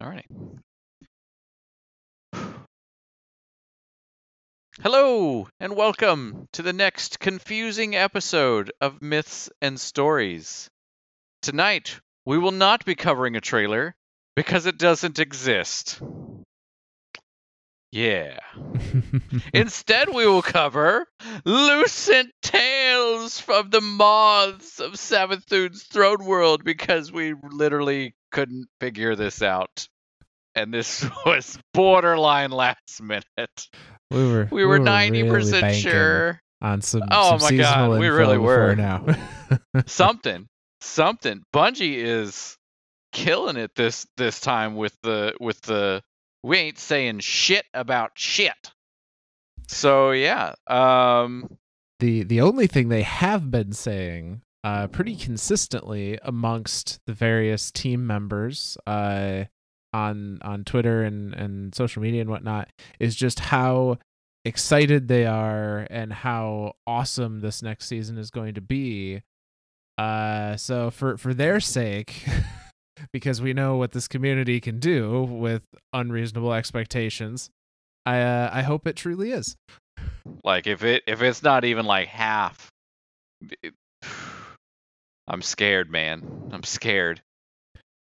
Alrighty. Hello, and welcome to the next confusing episode of Myths and Stories. Tonight, we will not be covering a trailer because it doesn't exist. Yeah. Instead, we will cover Lucent Tales from the Moths of Savathun's Throne World because we literally couldn't figure this out. And this was borderline last minute. we were We were ninety really percent banking sure on some. Oh some my God, we really were. now. something, something. Bungie is killing it this this time with the with the we ain't saying shit about shit. So yeah, um, the the only thing they have been saying uh, pretty consistently amongst the various team members uh, on on Twitter and and social media and whatnot is just how excited they are and how awesome this next season is going to be. Uh, so for for their sake. Because we know what this community can do with unreasonable expectations. I uh, I hope it truly is. like if it if it's not even like half, it- I'm scared, man. I'm scared.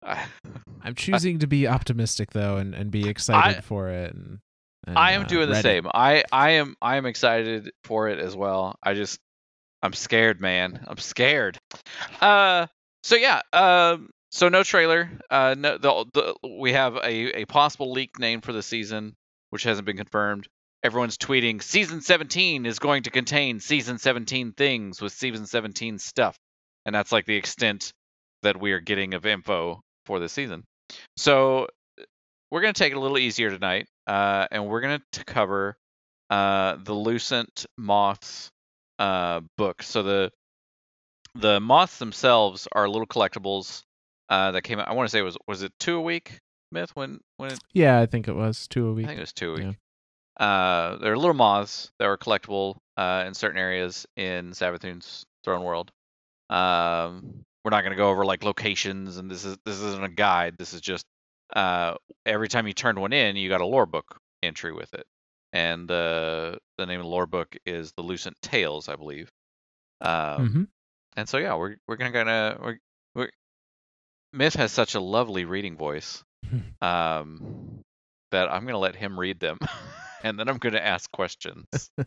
I, I'm choosing to be optimistic though, and, and be excited I- for it. And, and, I am uh, doing the same. I I am I am excited for it as well. I just I'm scared, man. I'm scared. Uh, so yeah. Um, so no trailer. Uh, no. The, the we have a a possible leak name for the season, which hasn't been confirmed. Everyone's tweeting season 17 is going to contain season 17 things with season 17 stuff, and that's like the extent that we are getting of info for the season. So we're going to take it a little easier tonight, uh, and we're going to cover uh, the Lucent Moths uh, book. So the the moths themselves are little collectibles uh, that came out. I want to say it was was it two a week? Myth when when it, Yeah, I think it was two a week. I think it was two a Yeah. week. Uh, they're little moths that were collectible uh, in certain areas in Savathun's Throne World. Um, we're not going to go over like locations, and this is this isn't a guide. This is just uh, every time you turned one in, you got a lore book entry with it, and uh, the name of the lore book is the Lucent Tales, I believe. Um, hmm and so yeah, we're we're gonna gonna we're, we're Myth has such a lovely reading voice, um, that I'm gonna let him read them, and then I'm gonna ask questions.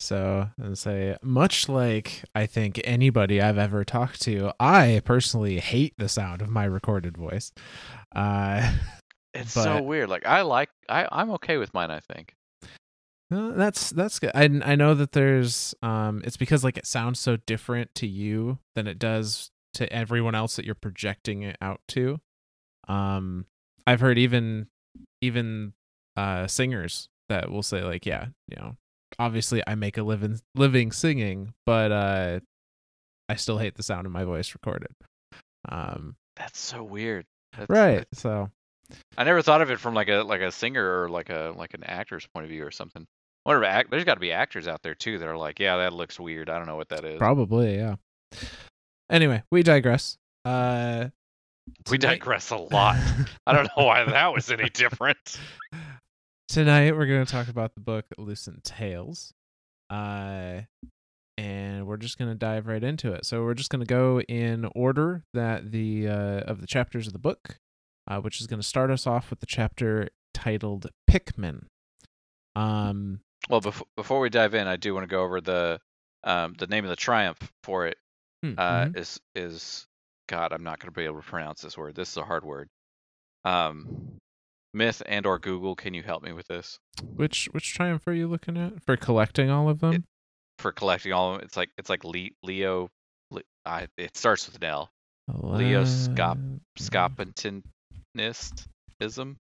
So, and say, much like I think anybody I've ever talked to, I personally hate the sound of my recorded voice. Uh, It's so weird. Like I like I I'm okay with mine. I think. no, that's that's good. I I know that there's um, it's because like it sounds so different to you than it does to everyone else that you're projecting it out to. Um, I've heard even even uh singers that will say like, yeah, you know, obviously I make a living living singing, but uh, I still hate the sound of my voice recorded. Um, That's so weird. That's, right. So I never thought of it from like a like a singer or like a like an actor's point of view or something. I wonder if act, there's got to be actors out there too that are like, yeah, that looks weird. I don't know what that is. probably, yeah. Anyway, we digress. Uh, we tonight- digress a lot. I don't know why that was any different. Tonight we're going to talk about the book Lucent Tales. Uh and we're just going to dive right into it. So we're just going to go in order that the uh of the chapters of the book, uh which is going to start us off with the chapter titled Pikmin. Um Well, before before we dive in, I do want to go over the um the name of the triumph for it hmm, uh, mhm. is is God. I'm not going to be able to pronounce this word. This is a hard word. Um, Myth and or Google, can you help me with this which which triumph are you looking at for collecting all of them? for collecting all of them? It's like it's like Le- Leo. Le- I, it starts with an L. Leo Scop- Scopentinist-ism.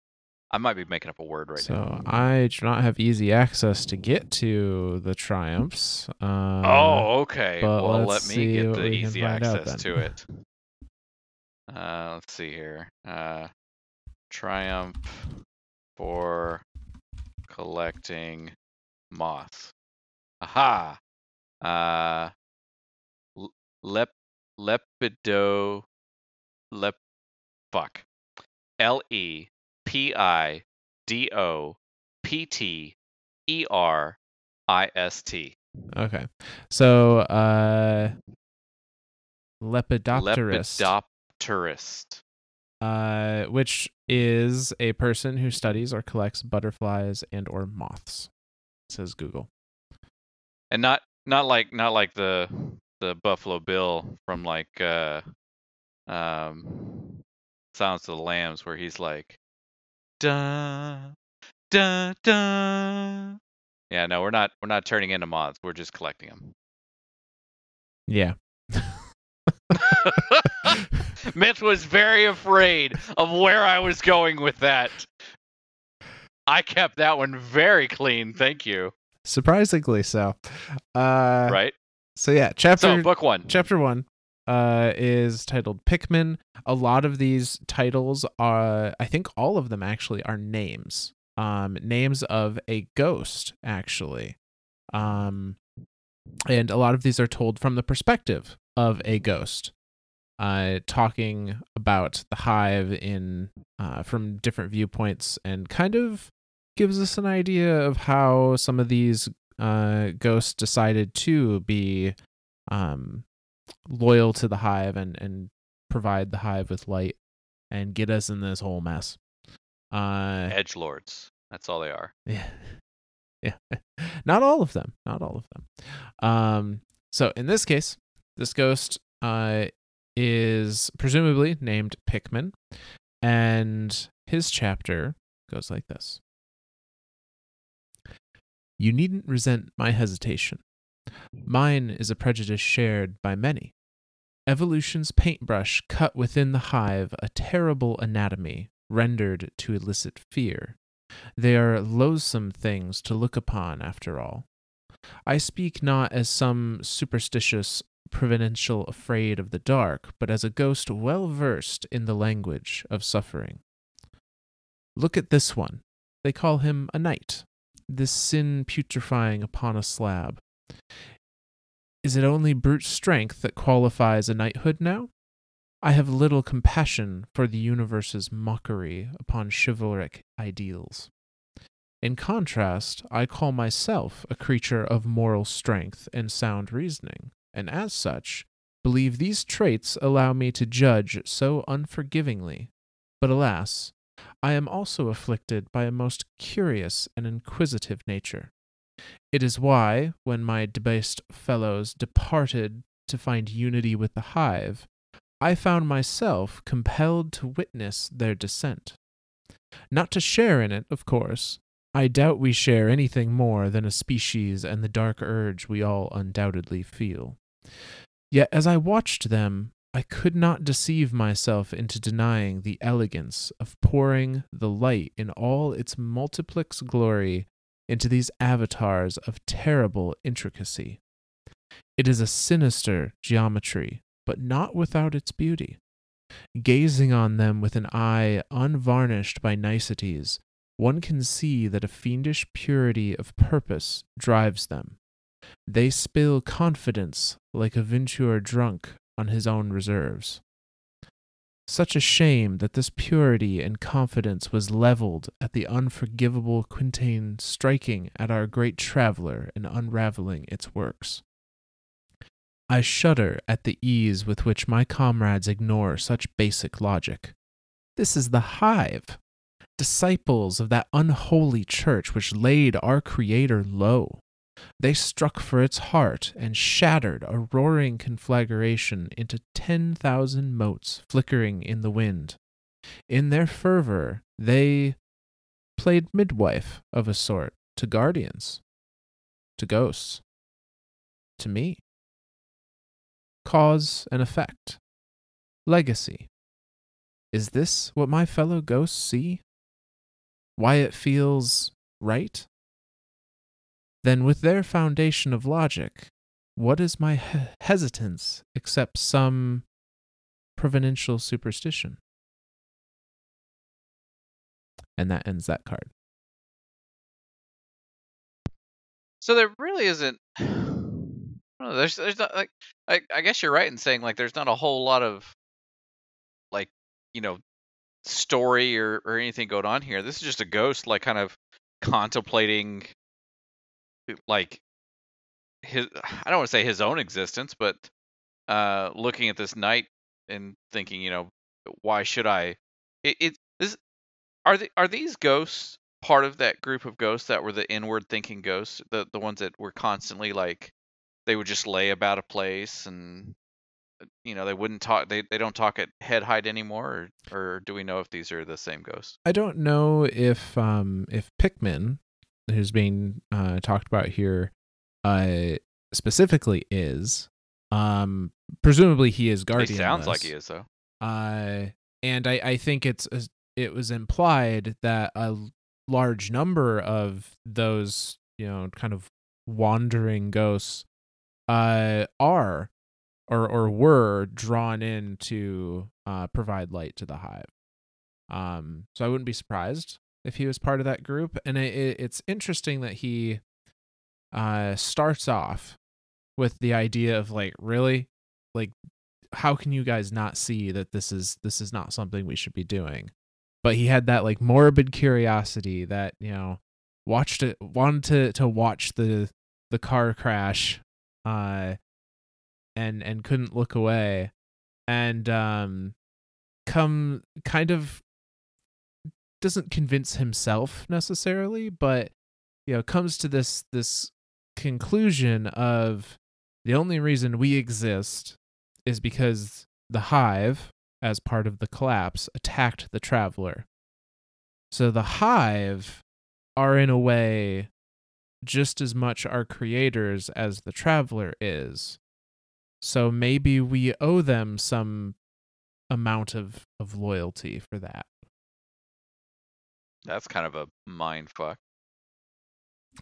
I might be making up a word right so now. So I do not have easy access to get to the triumphs. Uh, oh, okay. Well, let me get the easy access to it. Uh, let's see here. Uh, triumph for collecting moths. Aha. Uh, lep lepido lep fuck. L E P I D O P T E R I S T. Okay. So, uh, Lepidopterist, Lepidopterist. uh, which is a person who studies or collects butterflies and or moths, says Google. And not not like not like the the Buffalo Bill from like uh um Silence of the Lambs where he's like da da da Yeah, no, we're not we're not turning into moths. We're just collecting them. Yeah. Mitch was very afraid of where I was going with that. I kept that one very clean, thank you. Surprisingly so. Uh, Right? So yeah, chapter So, book one. chapter one uh is titled Pikmin. A lot of these titles are I think all of them actually are names. Um names of a ghost, actually. Um and a lot of these are told from the perspective of a ghost. Uh talking about the hive in uh from different viewpoints and kind of gives us an idea of how some of these uh ghosts decided to be um loyal to the hive and and provide the hive with light and get us in this whole mess. Uh Edge lords. That's all they are. yeah. Yeah. Not all of them. Not all of them. Um so in this case, this ghost uh is presumably named Pikmin and his chapter goes like this. You needn't resent my hesitation. Mine is a prejudice shared by many. Evolution's paintbrush cut within the hive a terrible anatomy, rendered to elicit fear. They are loathsome things to look upon, after all. I speak not as some superstitious providential afraid of the dark, but as a ghost well versed in the language of suffering. Look at this one. They call him a knight, this sin putrefying upon a slab. Is it only brute strength that qualifies a knighthood now? I have little compassion for the universe's mockery upon chivalric ideals. In contrast, I call myself a creature of moral strength and sound reasoning, and as such, believe these traits allow me to judge so unforgivingly. But alas, I am also afflicted by a most curious and inquisitive nature. It is why, when my debased fellows departed to find unity with the hive, I found myself compelled to witness their descent. Not to share in it, of course. I doubt we share anything more than a species and the dark urge we all undoubtedly feel. Yet as I watched them, I could not deceive myself into denying the elegance of pouring the light in all its multiplex glory into these avatars of terrible intricacy. It is a sinister geometry, but not without its beauty. Gazing on them with an eye unvarnished by niceties, one can see that a fiendish purity of purpose drives them. They spill confidence like a Venture drunk on his own reserves. Such a shame that this purity and confidence was leveled at the unforgivable Quintain striking at our great traveller and unravelling its works. I shudder at the ease with which my comrades ignore such basic logic. This is the hive, disciples of that unholy church which laid our Creator low. They struck for its heart and shattered a roaring conflagration into ten thousand motes flickering in the wind. In their fervor, they played midwife of a sort to guardians, to ghosts, to me. Cause and effect. Legacy. Is this what my fellow ghosts see? Why it feels right? Then, with their foundation of logic, what is my he- hesitance except some providential superstition? And that ends that card. So there really isn't. Know, there's there's not like I I guess you're right in saying like there's not a whole lot of like you know story or or anything going on here. This is just a ghost, like kind of contemplating, like his. I don't want to say his own existence, but uh, looking at this night and thinking, you know, why should I? It, it this are the are these ghosts part of that group of ghosts that were the inward thinking ghosts, the the ones that were constantly like they would just lay about a place and you know they wouldn't talk they, they don't talk at head height anymore or, or do we know if these are the same ghosts I don't know if um if Pikmin, who's being uh, talked about here, uh, specifically is. Um, presumably he is he guardian. sounds like he is though Uh, and I I think it's it was implied that a large number of those you know kind of wandering ghosts uh are or or were drawn in to uh provide light to the hive um so i wouldn't be surprised if he was part of that group. And it, it, it's interesting that he uh starts off with the idea of like really like how can you guys not see that this is this is not something we should be doing? But he had that like morbid curiosity that you know watched it wanted to to watch the the car crash uh and and couldn't look away. And um come kind of doesn't convince himself necessarily but you know comes to this this conclusion of the only reason we exist is because the hive as part of the collapse attacked the traveler. So the hive are in a way just as much our creators as the traveler is. So maybe we owe them some amount of of loyalty for that that's kind of a mind fuck.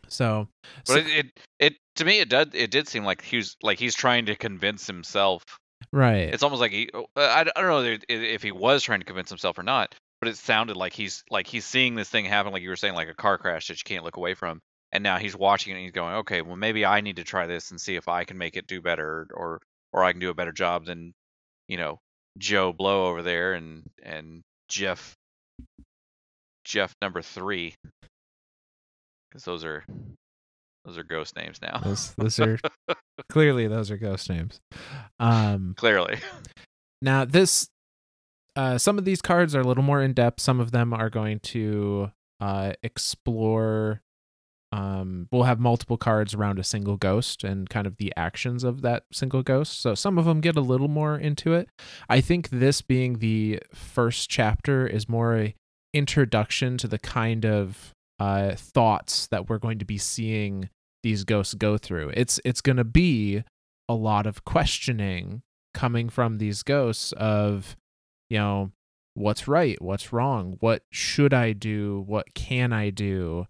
So, but so- it, it it to me it did it did seem like he was like he's trying to convince himself. Right. It's almost like he uh, I, I don't know if, if he was trying to convince himself or not but it sounded like he's like he's seeing this thing happen like you were saying like a car crash that you can't look away from and now he's watching it and he's going okay well maybe i need to try this and see if i can make it do better or or i can do a better job than you know joe blow over there and and jeff jeff number three because those are those are ghost names now those, those are clearly those are ghost names um clearly Now this uh some of these cards are a little more in depth. Some of them are going to uh explore um we'll have multiple cards around a single ghost and kind of the actions of that single ghost. So some of them get a little more into it. I think this being the first chapter is more a introduction to the kind of uh thoughts that we're going to be seeing these ghosts go through. It's it's going to be a lot of questioning coming from these ghosts of you know what's right what's wrong what should i do what can i do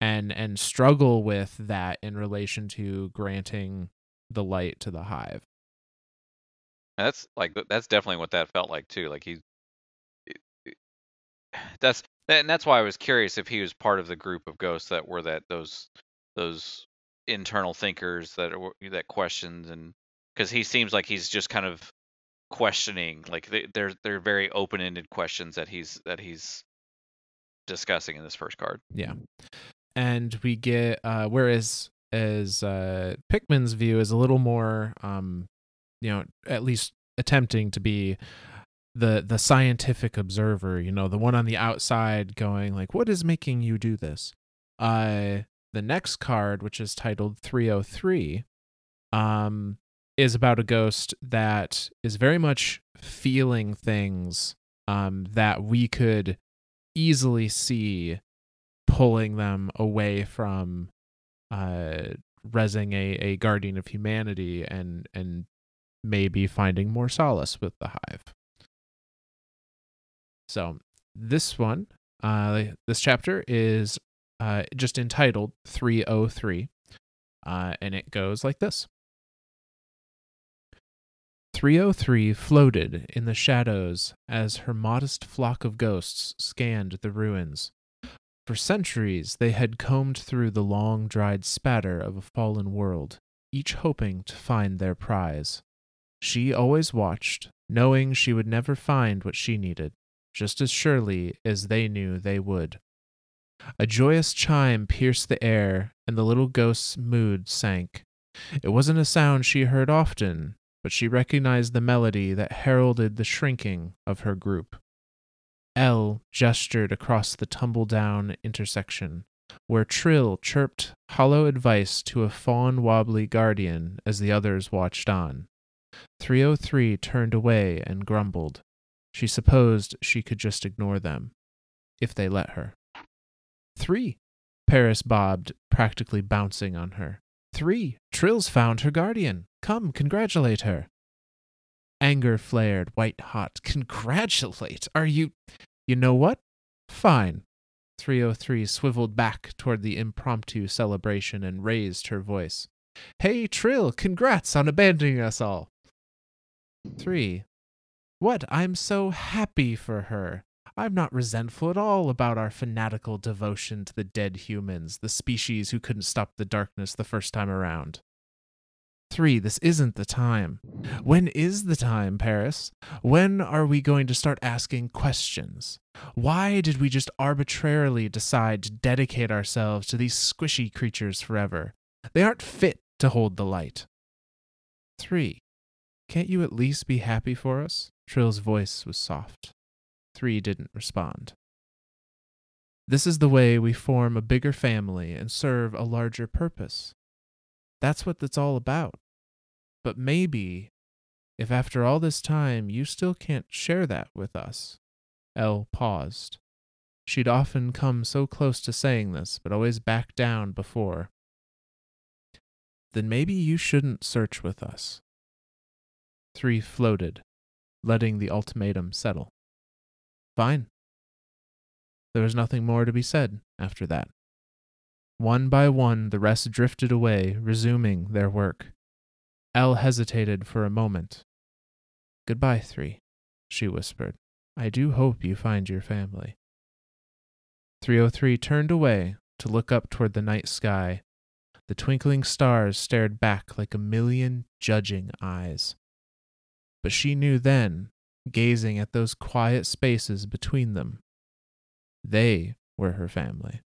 and and struggle with that in relation to granting the light to the hive That's like that's definitely what that felt like too. Like he, that's and that's why I was curious if he was part of the group of ghosts that were that those those internal thinkers that are, that questions and because he seems like he's just kind of questioning like they, they're they're very open ended questions that he's that he's discussing in this first card. yeah and we get uh whereas as uh pikmin's view is a little more um you know at least attempting to be the the scientific observer you know the one on the outside going like what is making you do this? Uh the next card which is titled 303 um is about a ghost that is very much feeling things um that we could easily see pulling them away from uh resing a, a guardian of humanity and and maybe finding more solace with the hive so this one uh this chapter is uh just entitled 303 uh and it goes like this 303 floated in the shadows as her modest flock of ghosts scanned the ruins. For centuries, they had combed through the long dried spatter of a fallen world, each hoping to find their prize. She always watched, knowing she would never find what she needed, just as surely as they knew they would. A joyous chime pierced the air, and the little ghost's mood sank. It wasn't a sound she heard often, but she recognized the melody that heralded the shrinking of her group. L gestured across the tumble down intersection, where Trill chirped hollow advice to a fawn wobbly guardian as the others watched on. 303 turned away and grumbled. She supposed she could just ignore them, if they let her. Three, Paris bobbed, practically bouncing on her. Three, Trill's found her guardian. Come, congratulate her. Anger flared, white hot. Congratulate? Are you. You know what? Fine. 303 swiveled back toward the impromptu celebration and raised her voice. Hey, Trill, congrats on abandoning us all. 3. What? I'm so happy for her. I'm not resentful at all about our fanatical devotion to the dead humans, the species who couldn't stop the darkness the first time around. 3. This isn't the time. When is the time, Paris? When are we going to start asking questions? Why did we just arbitrarily decide to dedicate ourselves to these squishy creatures forever? They aren't fit to hold the light. 3. Can't you at least be happy for us? Trill's voice was soft. 3 didn't respond. This is the way we form a bigger family and serve a larger purpose. That's what it's all about. But maybe, if after all this time you still can't share that with us. L paused. She'd often come so close to saying this, but always backed down before. Then maybe you shouldn't search with us. Three floated, letting the ultimatum settle. Fine. There was nothing more to be said after that. One by one, the rest drifted away, resuming their work. L hesitated for a moment. Goodbye, Three, she whispered. I do hope you find your family. 303 turned away to look up toward the night sky. The twinkling stars stared back like a million judging eyes. But she knew then, gazing at those quiet spaces between them, they were her family.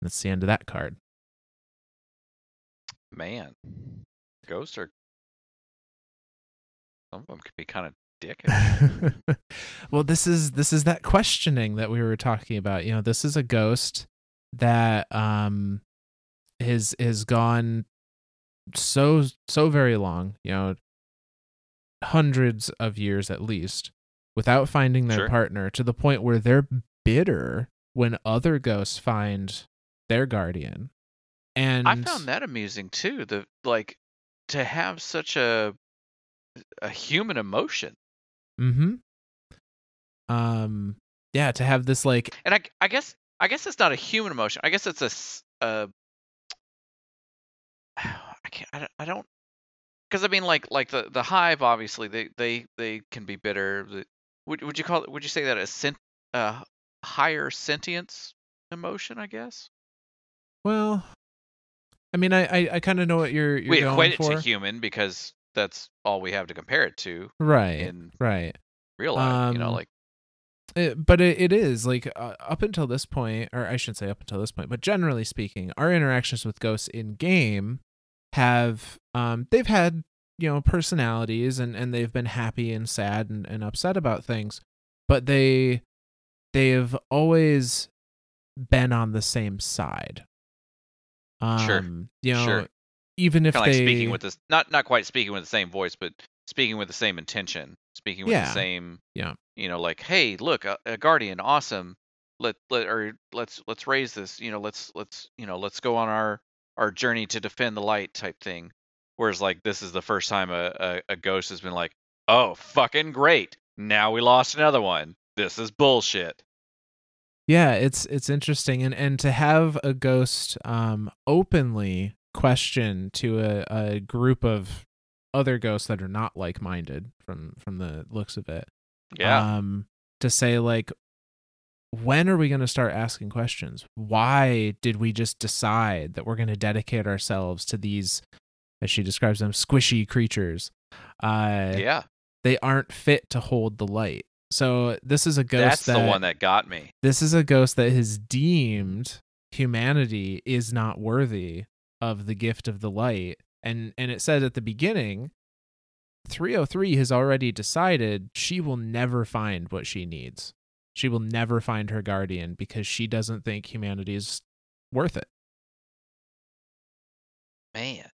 That's the end of that card. Man, ghosts are. Some of them could be kind of dickish. well, this is this is that questioning that we were talking about. You know, this is a ghost that um has has gone so so very long. You know, hundreds of years at least without finding their Sure. partner to the point where they're bitter when other ghosts find their guardian. And I found that amusing too. The like to have such a a human emotion, Mm-hmm. Um. Yeah, to have this like and I I guess I guess it's not a human emotion. I guess it's a s- a. I can't. I don't. I don't because I mean, like, like the the hive. Obviously, they they they can be bitter. Would would you call it? Would you say that a sent uh higher sentience emotion? I guess well, I mean, I I, I kind of know what you're you're we going equate it for, to human because that's all we have to compare it to right? right. real life. you know, Um, like It, but it, it is like uh, up until this point, or I shouldn't say up until this point, but generally speaking, our interactions with ghosts in game have um they've had you know personalities and and they've been happy and sad and, and upset about things, but they they've always been on the same side. Um, Sure. You know, Sure. even if they like speaking with this, not not quite speaking with the same voice, but speaking with the same intention, speaking with Yeah. the same, Yeah. you know, like, hey, look, a, a guardian, awesome. Let let or let's let's raise this, you know, let's let's you know let's go on our our journey to defend the light type thing. Whereas like this is the first time a, a, a ghost has been like, oh, fucking great, now we lost another one. This is bullshit. Yeah, it's it's interesting, and and to have a ghost um openly question to a, a group of other ghosts that are not like minded from from the looks of it. Yeah, Um, to say like, when are we going to start asking questions? Why did we just decide that we're going to dedicate ourselves to these, as she describes them, squishy creatures? Uh, yeah, they aren't fit to hold the light. So this is a ghost That's that the one that got me. this is a ghost that has deemed humanity is not worthy of the gift of the light. And and it said at the beginning 303 has already decided she will never find what she needs. She will never find her guardian because she doesn't think humanity is worth it. Man.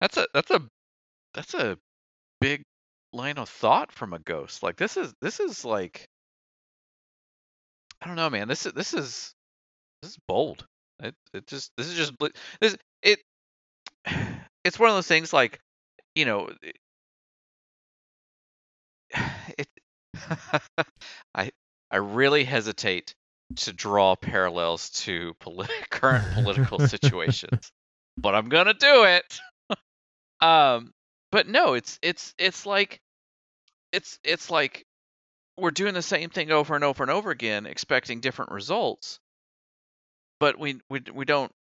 That's a that's a that's a big line of thought from a ghost. Like this is this is like I don't know, man. This is this is this is bold. It it just this is just this it it's one of those things like you know it I I really hesitate to draw parallels to polit- current political situations, but I'm gonna do it. um, but no, it's it's it's like it's it's like we're doing the same thing over and over and over again, expecting different results, but we we we don't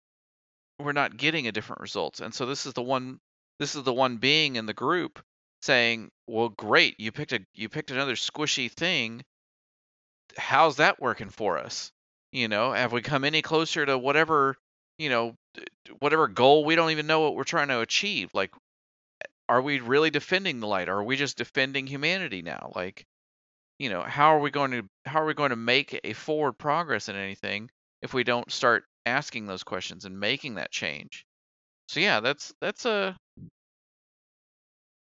we're not getting a different results, and so this is the one this is the one being in the group saying, "Well, great, you picked a you picked another squishy thing. How's that working for us? You know, have we come any closer to whatever you know, whatever goal we don't even know what we're trying to achieve? Like, are we really defending the light? Or are we just defending humanity now? Like, you know, how are we going to how are we going to make a forward progress in anything if we don't start asking those questions and making that change? So yeah, that's that's a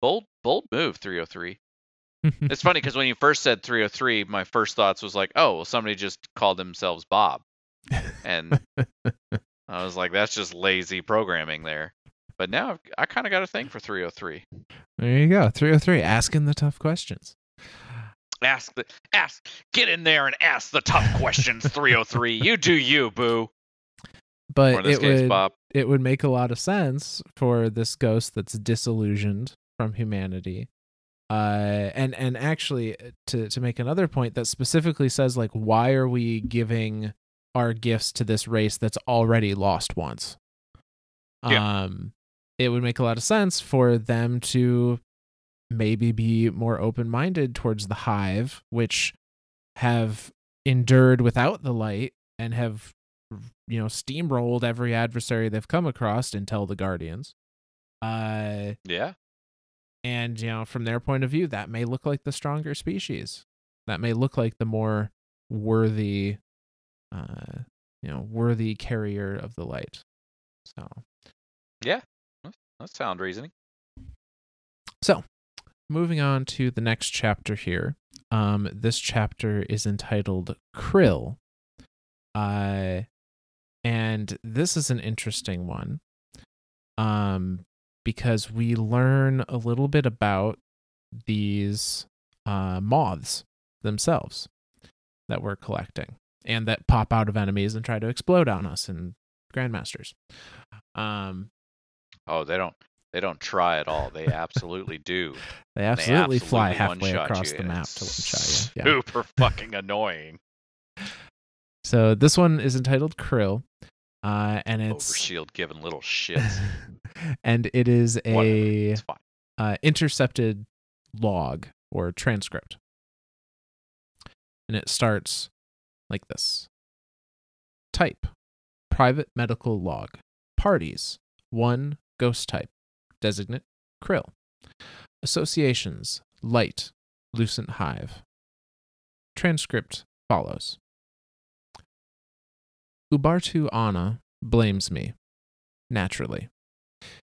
bold bold move 303 it's funny because when you first said 303 my first thoughts was like oh well somebody just called themselves bob. And i was like that's just lazy programming there. But now I've, i kind of got a thing for 303 there you go. 303 asking the tough questions. ask the ask get in there and ask the tough questions 303 you do you boo. But or in this it case would bob. it would make a lot of sense for this ghost that's disillusioned from humanity. Uh and and actually to to make another point that specifically says like why are we giving our gifts to this race that's already lost once? Yeah. um it would make a lot of sense for them to maybe be more open-minded towards the hive which have endured without the light and have you know steamrolled every adversary they've come across until the guardians. Uh yeah and you know from their point of view that may look like the stronger species. That may look like the more worthy uh you know worthy carrier of the light. So. Yeah, that's sound reasoning. So moving on to the next chapter here. Um this chapter is entitled krill. Uh and this is an interesting one. Um because we learn a little bit about these uh moths themselves that we're collecting and that pop out of enemies and try to explode on us and grandmasters. Um oh they don't they don't try at all. They absolutely do. They They absolutely, fly halfway across you, the map to one shot you. Yeah. super fucking annoying. So this one is entitled Krill, uh, and it's overshield giving little shits and it is a uh, intercepted log or transcript, and it starts like this: Type: Private medical log. Parties: One ghost type. Designate: Krill. Associations: Light, Lucent Hive. Transcript follows. Ubartu Anna blames me. Naturally.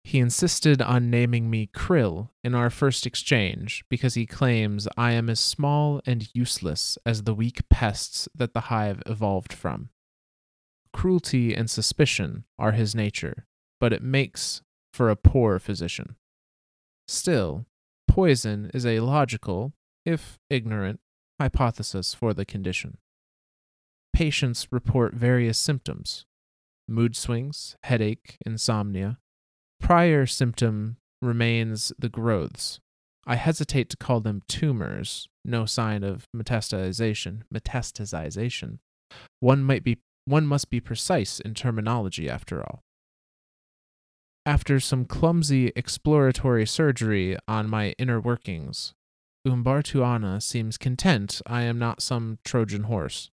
He insisted on naming me Krill in our first exchange because he claims I am as small and useless as the weak pests that the hive evolved from. Cruelty and suspicion are his nature, but it makes for a poor physician. Still, poison is a logical, if ignorant, hypothesis for the condition. Patients report various symptoms mood swings, headache, insomnia. Prior symptom remains the growths. I hesitate to call them tumors, no sign of metastasization. Metastasization. One might be one must be precise in terminology after all. After some clumsy exploratory surgery on my inner workings, Umbartuana seems content I am not some Trojan horse.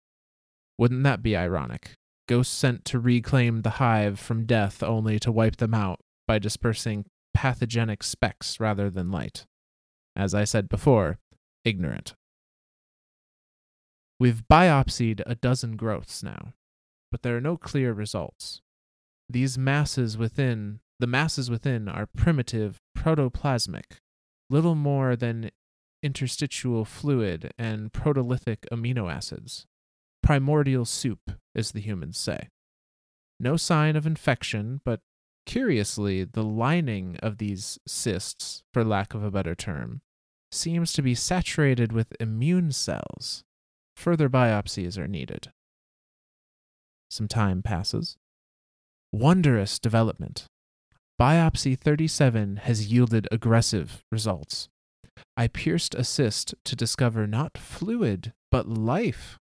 Wouldn't that be ironic? Ghosts sent to reclaim the hive from death only to wipe them out by dispersing pathogenic specks rather than light. As I said before, ignorant. We've biopsied a dozen growths now, but there are no clear results. These masses within, the masses within are primitive protoplasmic, little more than interstitial fluid and protolithic amino acids. Primordial soup, as the humans say. No sign of infection, but curiously, the lining of these cysts, for lack of a better term, seems to be saturated with immune cells. Further biopsies are needed. Some time passes. Wondrous development. Biopsy 37 has yielded aggressive results. I pierced a cyst to discover not fluid, but life.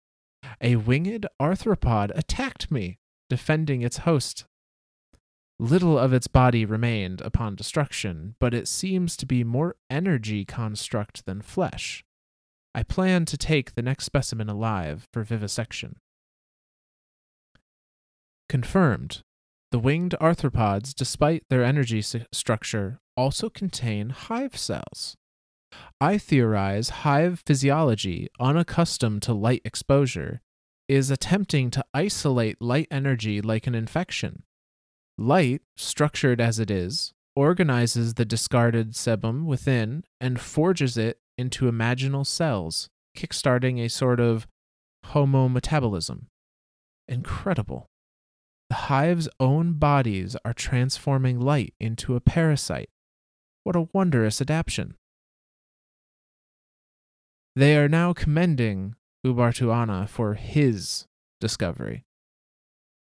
A winged arthropod attacked me, defending its host. Little of its body remained upon destruction, but it seems to be more energy construct than flesh. I plan to take the next specimen alive for vivisection. Confirmed. The winged arthropods, despite their energy structure, also contain hive cells. I theorize hive physiology, unaccustomed to light exposure, is attempting to isolate light energy like an infection. Light, structured as it is, organizes the discarded sebum within and forges it into imaginal cells, kickstarting a sort of holometabolism. Incredible. The hive's own bodies are transforming light into a parasite. What a wondrous adaptation. They are now commending Ubartuana for his discovery.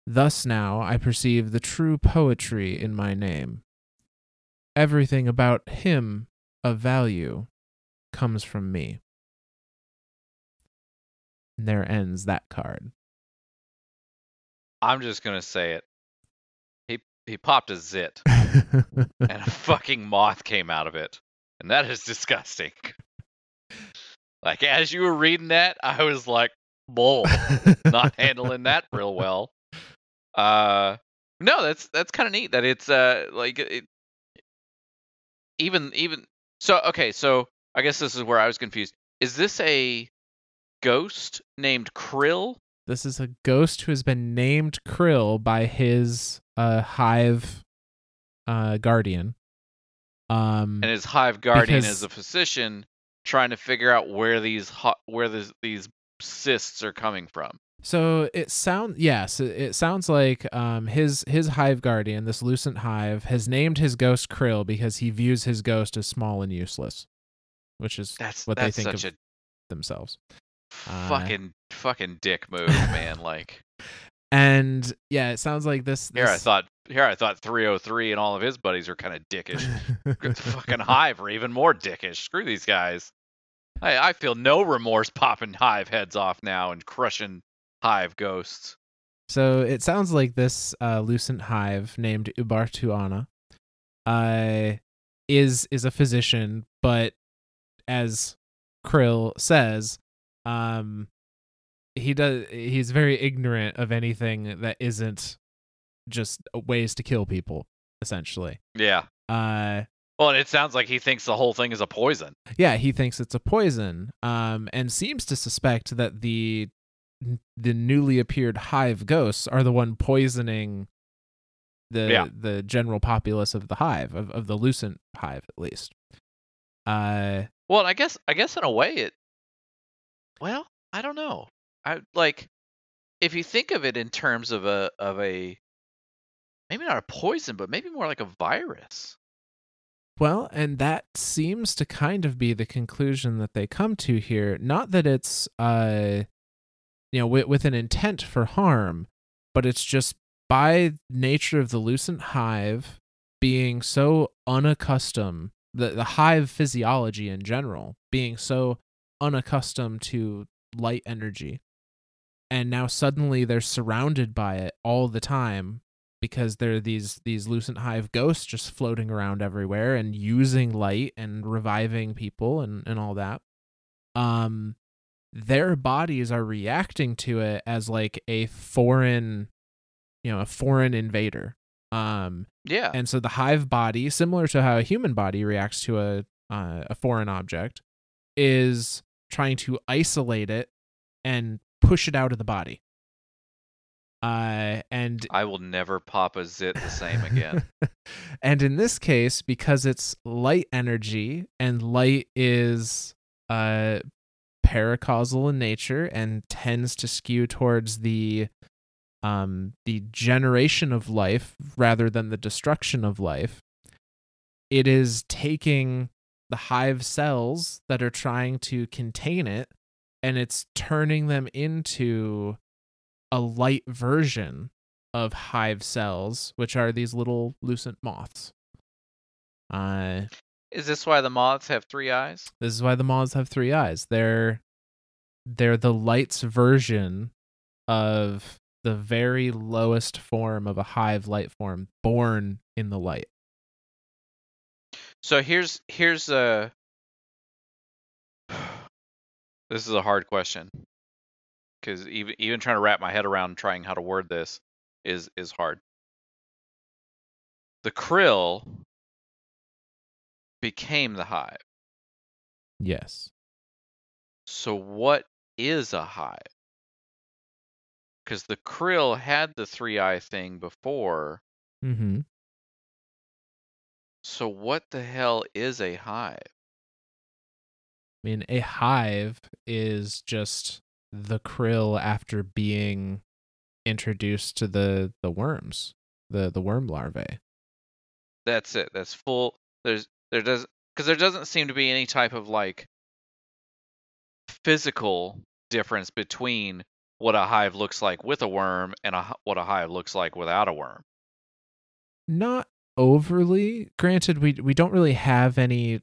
Thus now I perceive the true poetry in my name. Everything about him of value comes from me. And there ends that card. I'm just gonna say it. He he popped a zit, and a fucking moth came out of it, and that is disgusting. Like as you were reading that, I was like, "Bull, not handling that real well." Uh, no, that's that's kind of neat that it's uh like it. Even even so, okay, so I guess this is where I was confused. Is this a ghost named Krill? This is a ghost who has been named Krill by his uh, hive uh, guardian. Um, and his hive guardian Because- is a physician trying to figure out where these ho- where this, these cysts are coming from. So it sounds yes, it, it sounds like um, his his hive guardian, this Lucent hive, has named his ghost Krill because he views his ghost as small and useless, which is That's what that's they think of themselves. Uh, fucking fucking dick move, man. Like And yeah, it sounds like this. here I thought here I thought 303 and all of his buddies are kind of dickish. fucking hive are even more dickish. Screw these guys. I I feel no remorse popping hive heads off now and crushing hive ghosts. So it sounds like this uh, Lucent hive named Ubartuana uh, is is a physician, but as Krill says, um, he does he's very ignorant of anything that isn't just ways to kill people, essentially. Yeah. Uh, Well, it sounds like he thinks the whole thing is a poison. yeah, he thinks it's a poison, um, and seems to suspect that the the newly appeared hive ghosts are the one poisoning the Yeah. the general populace of the hive of, of the lucent hive at least. Uh, Well, I guess I guess in a way it. Well, I don't know. I like if you think of it in terms of a of a maybe not a poison, but maybe more like a virus. well, and that seems to kind of be the conclusion that they come to here. Not that it's uh, you know, with, with an intent for harm, but it's just by nature of the lucent hive being so unaccustomed the, the hive physiology in general being so unaccustomed to light energy. And now suddenly they're surrounded by it all the time because there are these these lucent hive ghosts just floating around everywhere and using light and reviving people and and all that. Um their bodies are reacting to it as like a foreign you know a foreign invader um Yeah. and so the hive body similar to how a human body reacts to a uh, a foreign object is trying to isolate it and push it out of the body uh and I will never pop a zit the same again. and in this case, because it's light energy and light is uh paracausal in nature and tends to skew towards the um the generation of life rather than the destruction of life, it is taking the hive cells that are trying to contain it and it's turning them into a light version of hive cells, which are these little lucent moths. Uh, Is this why the moths have three eyes? this is why the moths have three eyes. They're they're the light's version of the very lowest form of a hive light form, born in the light. So here's here's a this is a hard question because even even trying to wrap my head around trying how to word this is is hard. The krill became the hive. Yes. So what is a hive? Because the krill had the three eye thing before. Mm-hmm. So what the hell is a hive? I mean, a hive is just the krill after being introduced to the the worms, the the worm larvae. That's it. That's full. There's there does because there doesn't seem to be any type of like physical difference between what a hive looks like with a worm and a, what a hive looks like without a worm. Not overly. Granted, we we don't really have any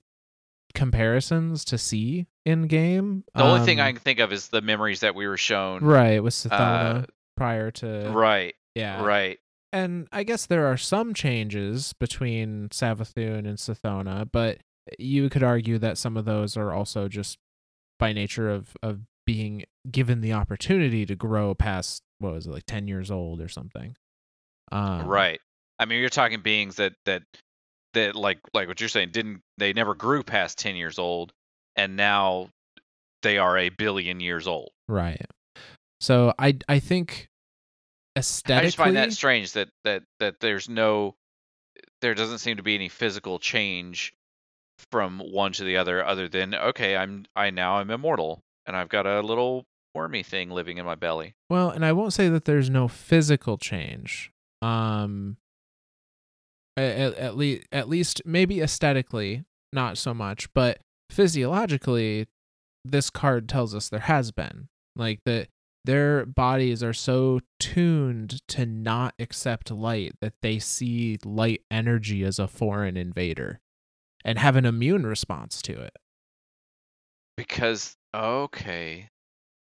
comparisons to see in game. The only thing I Um, can think of is the memories that we were shown. right with Sathona uh, prior to Right. yeah Right. And I guess there are some changes between Savathun and Sathona, but you could argue that some of those are also just by nature of of being given the opportunity to grow past what was it like ten years old or something. Um, Right. I mean, you're talking beings that that that like like what you're saying didn't they never grew past 10 years old and now they are a billion years old. Right. So I I think I just find that strange that that that there's no there doesn't seem to be any physical change from one to the other other than okay, I'm I now I'm immortal and I've got a little wormy thing living in my belly. Well, and I won't say that there's no physical change. Um at, at least at least maybe aesthetically not so much, but physiologically this card tells us there has been. Like that their bodies are so tuned to not accept light that they see light energy as a foreign invader and have an immune response to it. Because okay.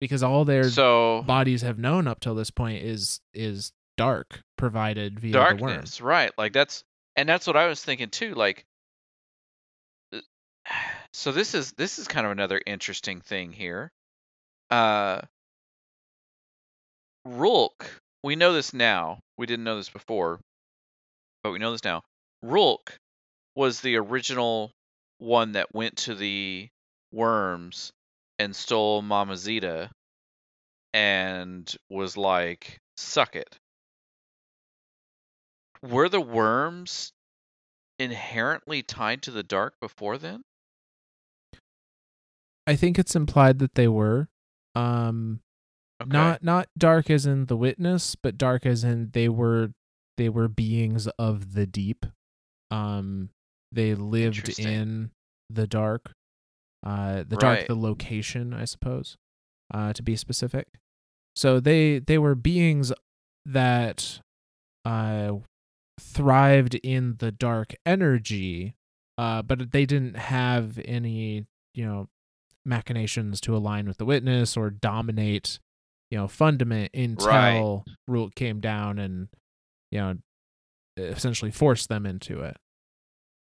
because all their So bodies have known up till this point is is dark provided via darkness right like that's and that's what i was thinking too like uh, so this is this is kind of another interesting thing here. Uh Rhulk, we know this now. We didn't know this before but we know this now. Rhulk was the original one that went to the worms and stole mama zeta and was like suck it. Were the worms inherently tied to the dark before then? I think it's implied that they were. Um Okay. not not dark as in the witness, but dark as in they were they were beings of the deep. Um they lived in the dark. Uh the dark the location, I suppose. Uh to be specific. So they they were beings that uh thrived in the dark energy, uh but they didn't have any, you know, machinations to align with the witness or dominate, you know, fundament until Right. Rhulk came down and you know essentially forced them into it.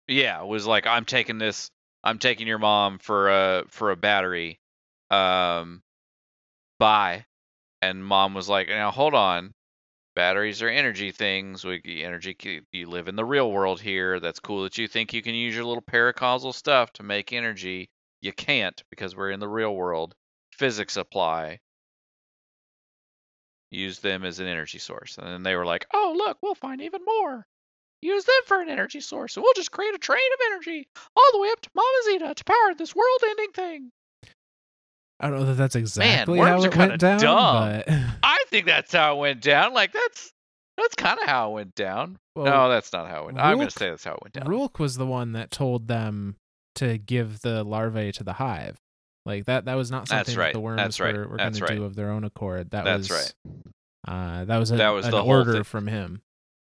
Yeah, it was like I'm taking this. I'm taking your mom for a for a battery. Um, bye. And mom was like, now hold on. Batteries are energy things. We energy. You live in the real world here. That's cool that you think you can use your little paracausal stuff to make energy. You can't because we're in the real world. Physics apply. Use them as an energy source. And then they were like, oh, look, we'll find even more. Use them for an energy source, and we'll just create a train of energy all the way up to Mama Zeta to power this world-ending thing. I don't know that that's exactly Man, how it went down, dumb. but I think that's how it went down. Like that's that's kind of how it went down. well, no, that's not how it went. I'm going to say that's how it went down. Rhulk was the one that told them to give the larvae to the hive. Like that that was not something That's that the worms That's right. were, were going That's to do of their own accord. That That's was right. Uh, that was a, That was an the order thi- from him.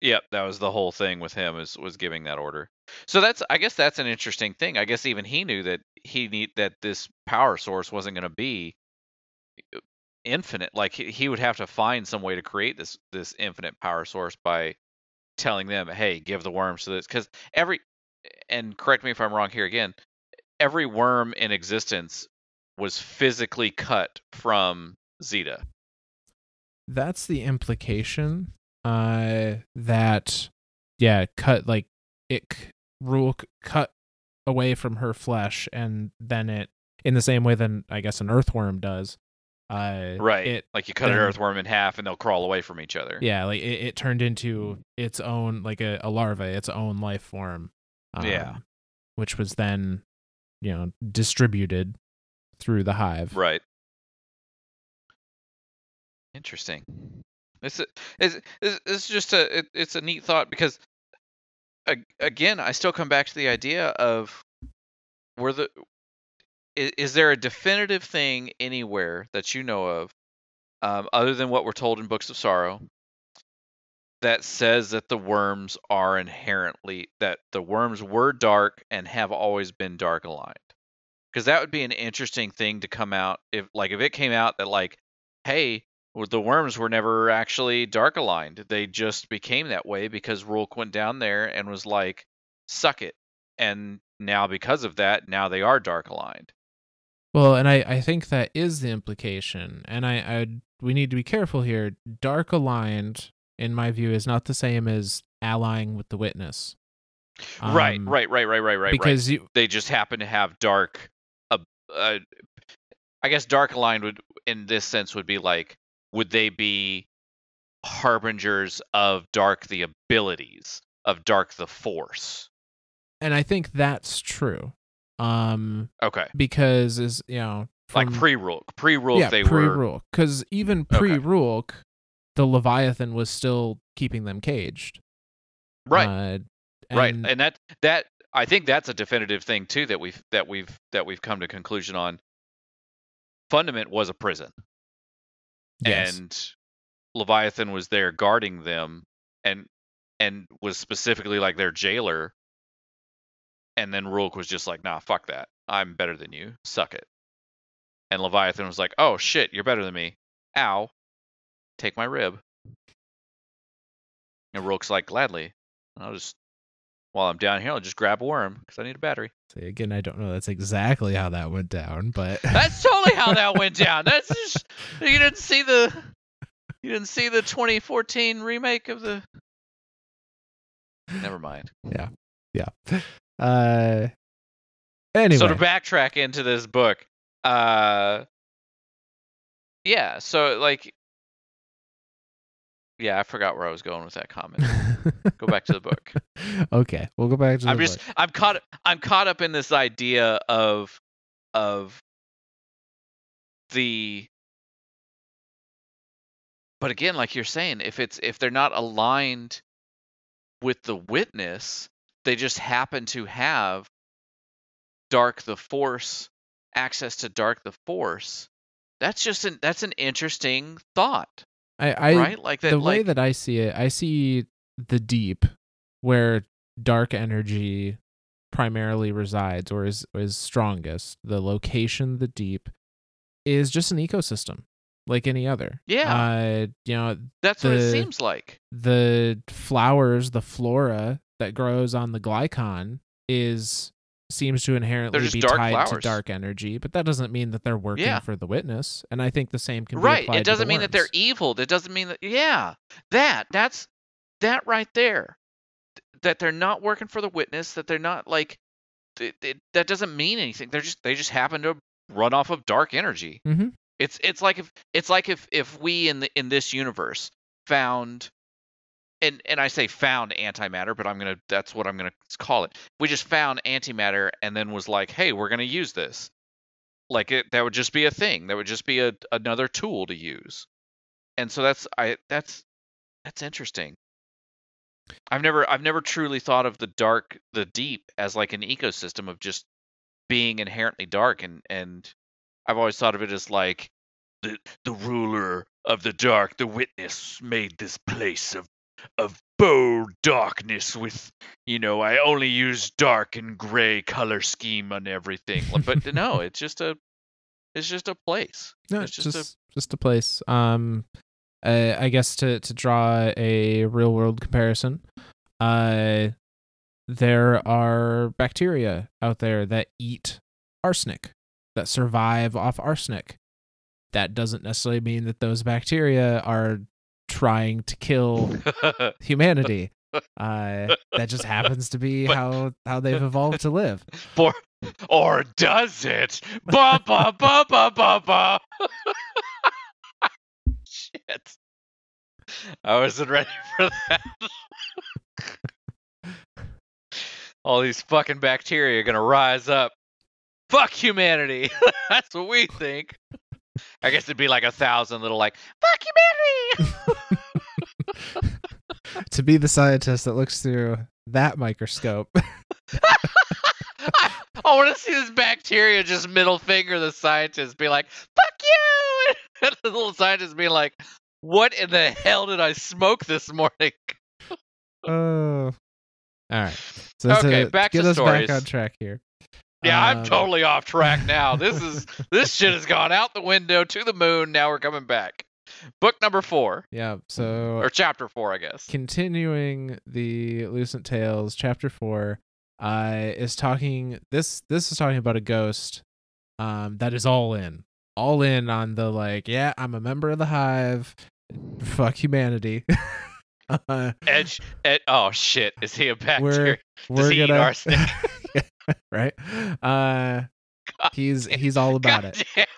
Yep, that was the whole thing with him is was giving that order. So that's I guess that's an interesting thing. I guess even he knew that he need that this power source wasn't going to be uh, infinite. Like he, he would have to find some way to create this this infinite power source by telling them, "Hey, give the worms to this." Because every and correct me if I'm wrong here again. Every worm in existence was physically cut from Zeta. That's the implication. Uh, that yeah, cut like it Rhulk cut away from her flesh, and then it in the same way than I guess an earthworm does. Uh, Right. It like you cut an earthworm in half and they'll crawl away from each other. yeah, like it, it turned into its own like a, a larva, its own life form. Yeah. um, which was then you know distributed through the hive. Right. Interesting. It's it's, it's just a it, it's a neat thought because again I still come back to the idea of were the is, is there a definitive thing anywhere that you know of um, other than what we're told in books of sorrow that says that the worms are inherently that the worms were dark and have always been dark aligned because that would be an interesting thing to come out if like if it came out that like hey the worms were never actually dark aligned they just became that way because Rhulk went down there and was like suck it and now because of that now they are dark aligned Well, and I, I think that is the implication, and I, I we need to be careful here. Dark aligned, in my view, is not the same as allying with the witness. right Um, right right right right right right Because you, they just happen to have dark uh, i guess dark aligned would in this sense would be like would they be harbingers of dark the abilities of dark the force? And I think that's true. Um, okay. because is you know like pre-Rhulk pre-Rhulk yeah they pre were Rhulk, because even pre Rhulk, the Leviathan was still keeping them caged. right. Uh, right. and- and that that i think that's a definitive thing too that we've that we've that we've come to conclusion on. Fundament was a prison. Yes. and leviathan was there guarding them and and was specifically like their jailer. And then Rhulk was just like nah fuck that. I'm better than you. Suck it. And leviathan was like oh shit you're better than me. Ow. Take my rib. And Rhulk's like gladly. I'll just while i'm down here i'll just grab a worm because i need a battery See, again, I don't know. That's exactly how that went down, but That's totally how that went down. That's just you didn't see the you didn't see the 2014 remake of the. Never mind. Yeah, yeah. Uh, anyway. So to backtrack into this book, uh, yeah. So like, yeah, I forgot where I was going with that comment. Go back to the book. okay, we'll go back to the I'm just book. I'm caught I'm caught up in this idea of of the but again like you're saying if it's if they're not aligned with the witness they just happen to have dark the force access to dark the force that's just an that's an interesting thought I, I right like that the like way that I see it, I see the deep where dark energy primarily resides or is is strongest. The location, the deep, is just an ecosystem. like any other. Yeah. Uh, you know, That's what it seems like. the flowers, the flora that grows on the glycon is seems to inherently be dark tied to dark energy, but that doesn't mean that they're working Yeah. for the witness. And I think the same can be Right. applied It to the doesn't mean that they're evil. It doesn't mean that yeah. That that's that right there. That they're not working for the witness, that they're not like it, it, that doesn't mean anything. They're just they just happen to run off of dark energy. Mhm. It's it's like if it's like if if we in the in this universe found and and I say found antimatter, but I'm gonna that's what I'm gonna call it. We just found antimatter and then was like, hey, we're gonna use this. Like it, that would just be a thing. That would just be a another tool to use. And so that's I that's that's interesting. I've never I've never truly thought of the dark the deep as like an ecosystem of just being inherently dark and and I've always thought of it as like the the ruler of the dark, the witness made this place of of bold darkness with you know, I only use dark and gray color scheme on everything. But no, it's just a it's just a place. No, It's it's just a- just just a place. Um, uh, I guess to to draw a real world comparison, uh, there are bacteria out there that eat arsenic, that survive off arsenic. That doesn't necessarily mean that those bacteria are trying to kill humanity. Uh, that just happens to be how how they've evolved to live. For, or does it? Ba ba ba ba ba ba. Shit. I wasn't ready for that. All these fucking bacteria are gonna rise up. Fuck humanity. That's what we think. I guess it'd be like a thousand little like fuck humanity. to be the scientist that looks through that microscope. I want to see this bacteria just middle finger the scientist, be like, "Fuck you!" and the little scientist be like, "What in the hell did I smoke this morning?" Oh. All right. So Okay, a- back to get us stories. back on track here. Yeah, I'm Um, totally off track now. This is this shit has gone out the window to the moon. Now we're coming back. Book number four Yeah. So or chapter four, I guess. continuing the Lucent Tales, chapter four, uh, is talking. This this is talking about a ghost, um, that is all in, all in on the like. Yeah, I'm a member of the hive. Fuck humanity. uh, Edge, ed, oh shit, is he a bacteria? we're Does we're he eat gonna arsenic? right. Uh, he's he's all about God it. it!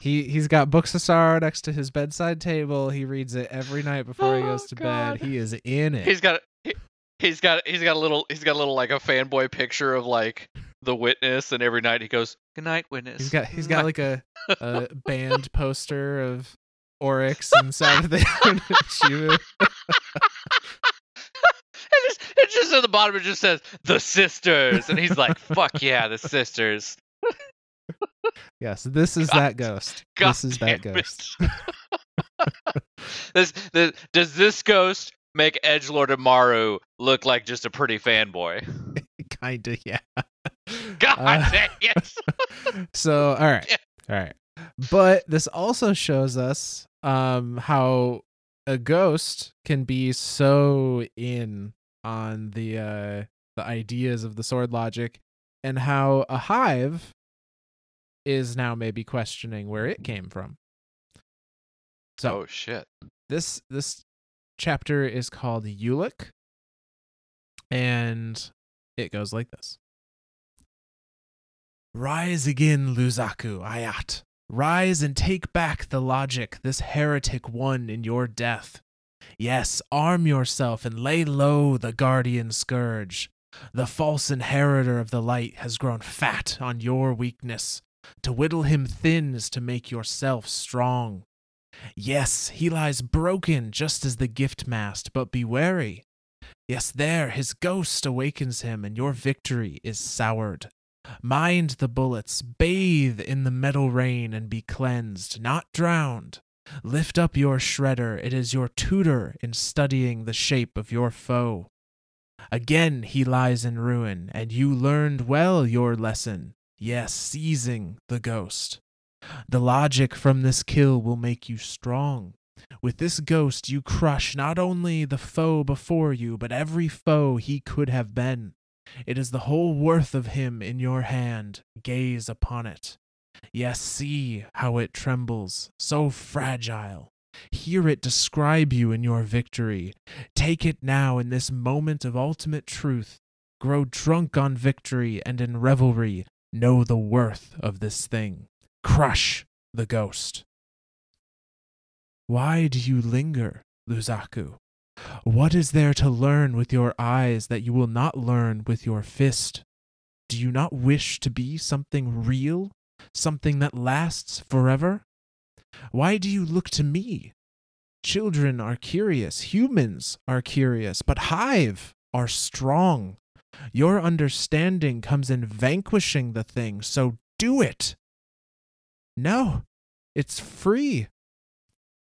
He he's got books of sorrow next to his bedside table. He reads it every night before he Oh, goes to God. bed. He is in it. He's got he, he's got he's got a little he's got a little like a fanboy picture of like the witness, and every night he goes, "Good night, witness." He's got he's got like a a band poster of Oryx and Saturday and Xivu. It just, it just at the bottom it just says the sisters, and he's like, "Fuck yeah, the sisters." Yes, this is God- that ghost. God this is that ghost. this, this does this ghost make Edge Lord Amaru look like just a pretty fanboy? Kinda, yeah. God Uh, dang it! so all right all right but this also shows us um how a ghost can be so in on the uh the ideas of the sword logic and how a hive is now maybe questioning where it came from so oh shit! this this chapter is called Ulick, and it goes like this. Rise again, Luzaku Ayat. Rise and take back the logic this heretic won in your death. Yes, arm yourself and lay low the guardian scourge. The false inheritor of the light has grown fat on your weakness. To whittle him thin is to make yourself strong. Yes, he lies broken just as the gift mast, but be wary. Yes, there his ghost awakens him, and your victory is soured. Mind the bullets, bathe in the metal rain, and be cleansed, not drowned. Lift up your shredder, it is your tutor in studying the shape of your foe. Again he lies in ruin, and you learned well your lesson. Yes, seizing the ghost. The logic from this kill will make you strong. With this ghost, you crush not only the foe before you, but every foe he could have been. It is the whole worth of him in your hand. Gaze upon it. Yes, see how it trembles, so fragile. Hear it describe you in your victory. Take it now in this moment of ultimate truth. Grow drunk on victory and in revelry. Know the worth of this thing. Crush the ghost. Why do you linger, Luzaku? What is there to learn with your eyes that you will not learn with your fist? Do you not wish to be something real, something that lasts forever? Why do you look to me? Children are curious, humans are curious, but Hive are strong. Your understanding comes in vanquishing the thing, so do it. No, it's free.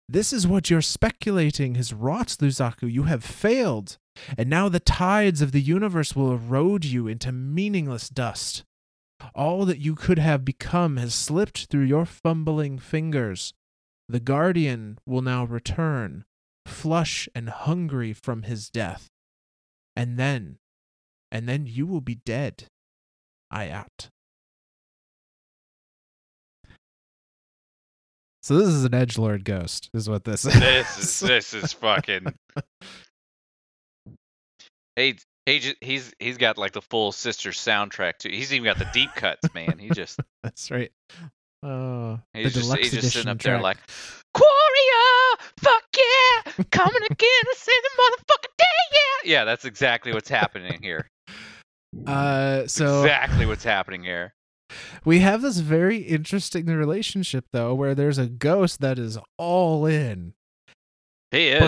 This is what your speculating has wrought, Luzaku. You have failed, and now the tides of the universe will erode you into meaningless dust. All that you could have become has slipped through your fumbling fingers. The guardian will now return, flush and hungry from his death. And then, and then you will be dead. I out. So this is an edge lord ghost, is what this is. This is this is fucking. He he ju- he's he's got like the full sister soundtrack too. He's even got the deep cuts, man. He just That's right. Oh, he's the just deluxe he's just sitting up there like, Quarrier, fuck yeah, coming again to save the motherfucking day, yeah. Yeah, that's exactly what's happening here. Uh, so exactly what's happening here. we have this very interesting relationship though, where there's a ghost that is all in, He is.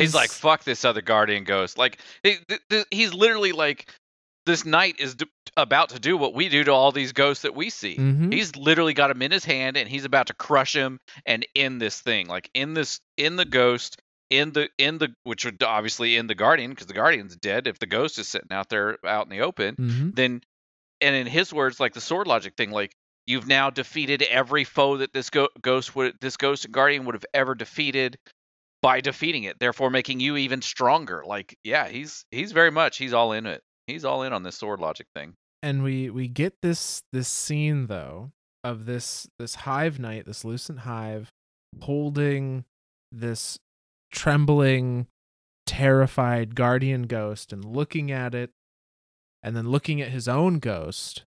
He's like, fuck this other guardian ghost. Like, he, th- th- he's literally like, this knight is d- about to do what we do to all these ghosts that we see. Mhm. He's literally got him in his hand, and he's about to crush him and end this thing. Like in this, in the ghost, in the in the, which would obviously in the guardian because the guardian's dead. If the ghost is sitting out there out in the open, Mhm. then, and in his words, like the sword logic thing, like you've now defeated every foe that this go- ghost would, this ghost and guardian would have ever defeated by defeating it, therefore making you even stronger. Like, yeah, he's he's very much he's all in it. He's all in on this sword logic thing. and we we get this this scene though of this this hive knight this lucent hive holding this trembling terrified guardian ghost and looking at it and then looking at his own ghost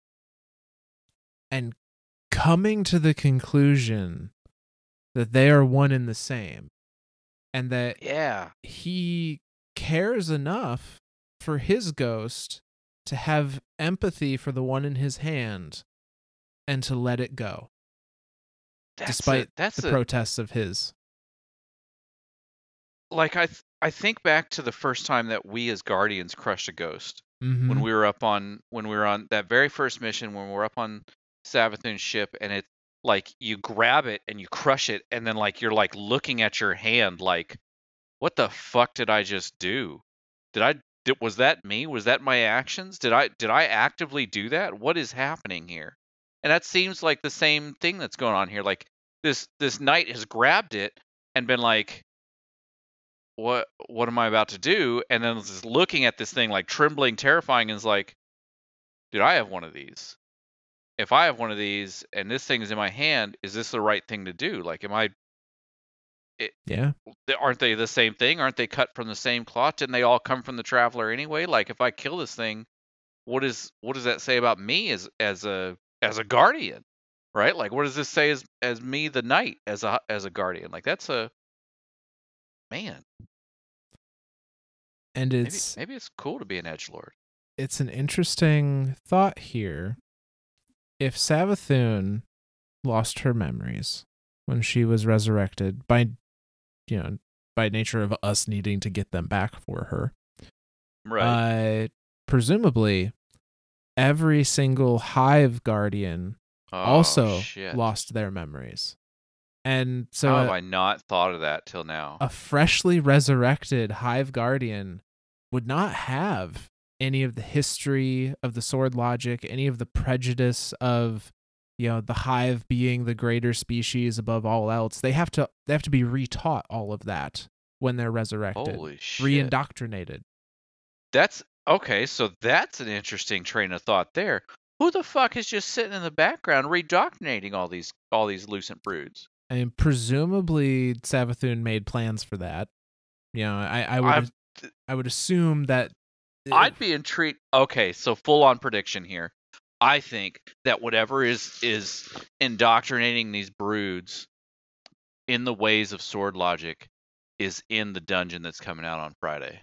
and coming to the conclusion that they are one and the same and that Yeah, he cares enough for his ghost to have empathy for the one in his hand and to let it go. That's Despite a, that's the a, protests of his. Like I th- I think back to the first time that we as guardians crushed a ghost. Mhm. when we were up on when we were on that very first mission when we were up on Savathun's ship and it like you grab it and you crush it and then like you're like looking at your hand like what the fuck did I just do? Did I did, was that me? Was that my actions? Did I did I actively do that? What is happening here? And that seems like the same thing that's going on here. Like this this knight has grabbed it and been like what what am I about to do? And then is looking at this thing like trembling, terrifying, and is like, dude, I have one of these. If I have one of these and this thing is in my hand, is this the right thing to do? Like, am I? yeah Aren't they the same thing? Aren't they cut from the same cloth? Didn't they all come from the traveler anyway? Like, if I kill this thing, what is what does that say about me as as a as a guardian? Right? Like, what does this say as as me, the knight, as a as a guardian? Like, that's a man. and Maybe, it's maybe it's cool to be an edge lord. it's an interesting thought here if savathun lost her memories when she was resurrected by you know by nature of us needing to get them back for her Right. uh presumably every single hive guardian oh, also shit. lost their memories and so How have I not thought of that till now? a freshly resurrected hive guardian would not have any of the history of the sword logic any of the prejudice of you know the hive being the greater species above all else they have to they have to be retaught all of that when they're resurrected Holy shit. reindoctrinated That's okay. So that's an interesting train of thought there. Who the fuck is just sitting in the background redoctrinating all these all these lucent broods? and presumably Savathun made plans for that you know i i would I'm- i would assume that I'd be intrigued. Okay, so full on prediction here. I think that whatever is is indoctrinating these broods in the ways of sword logic is in the dungeon that's coming out on Friday.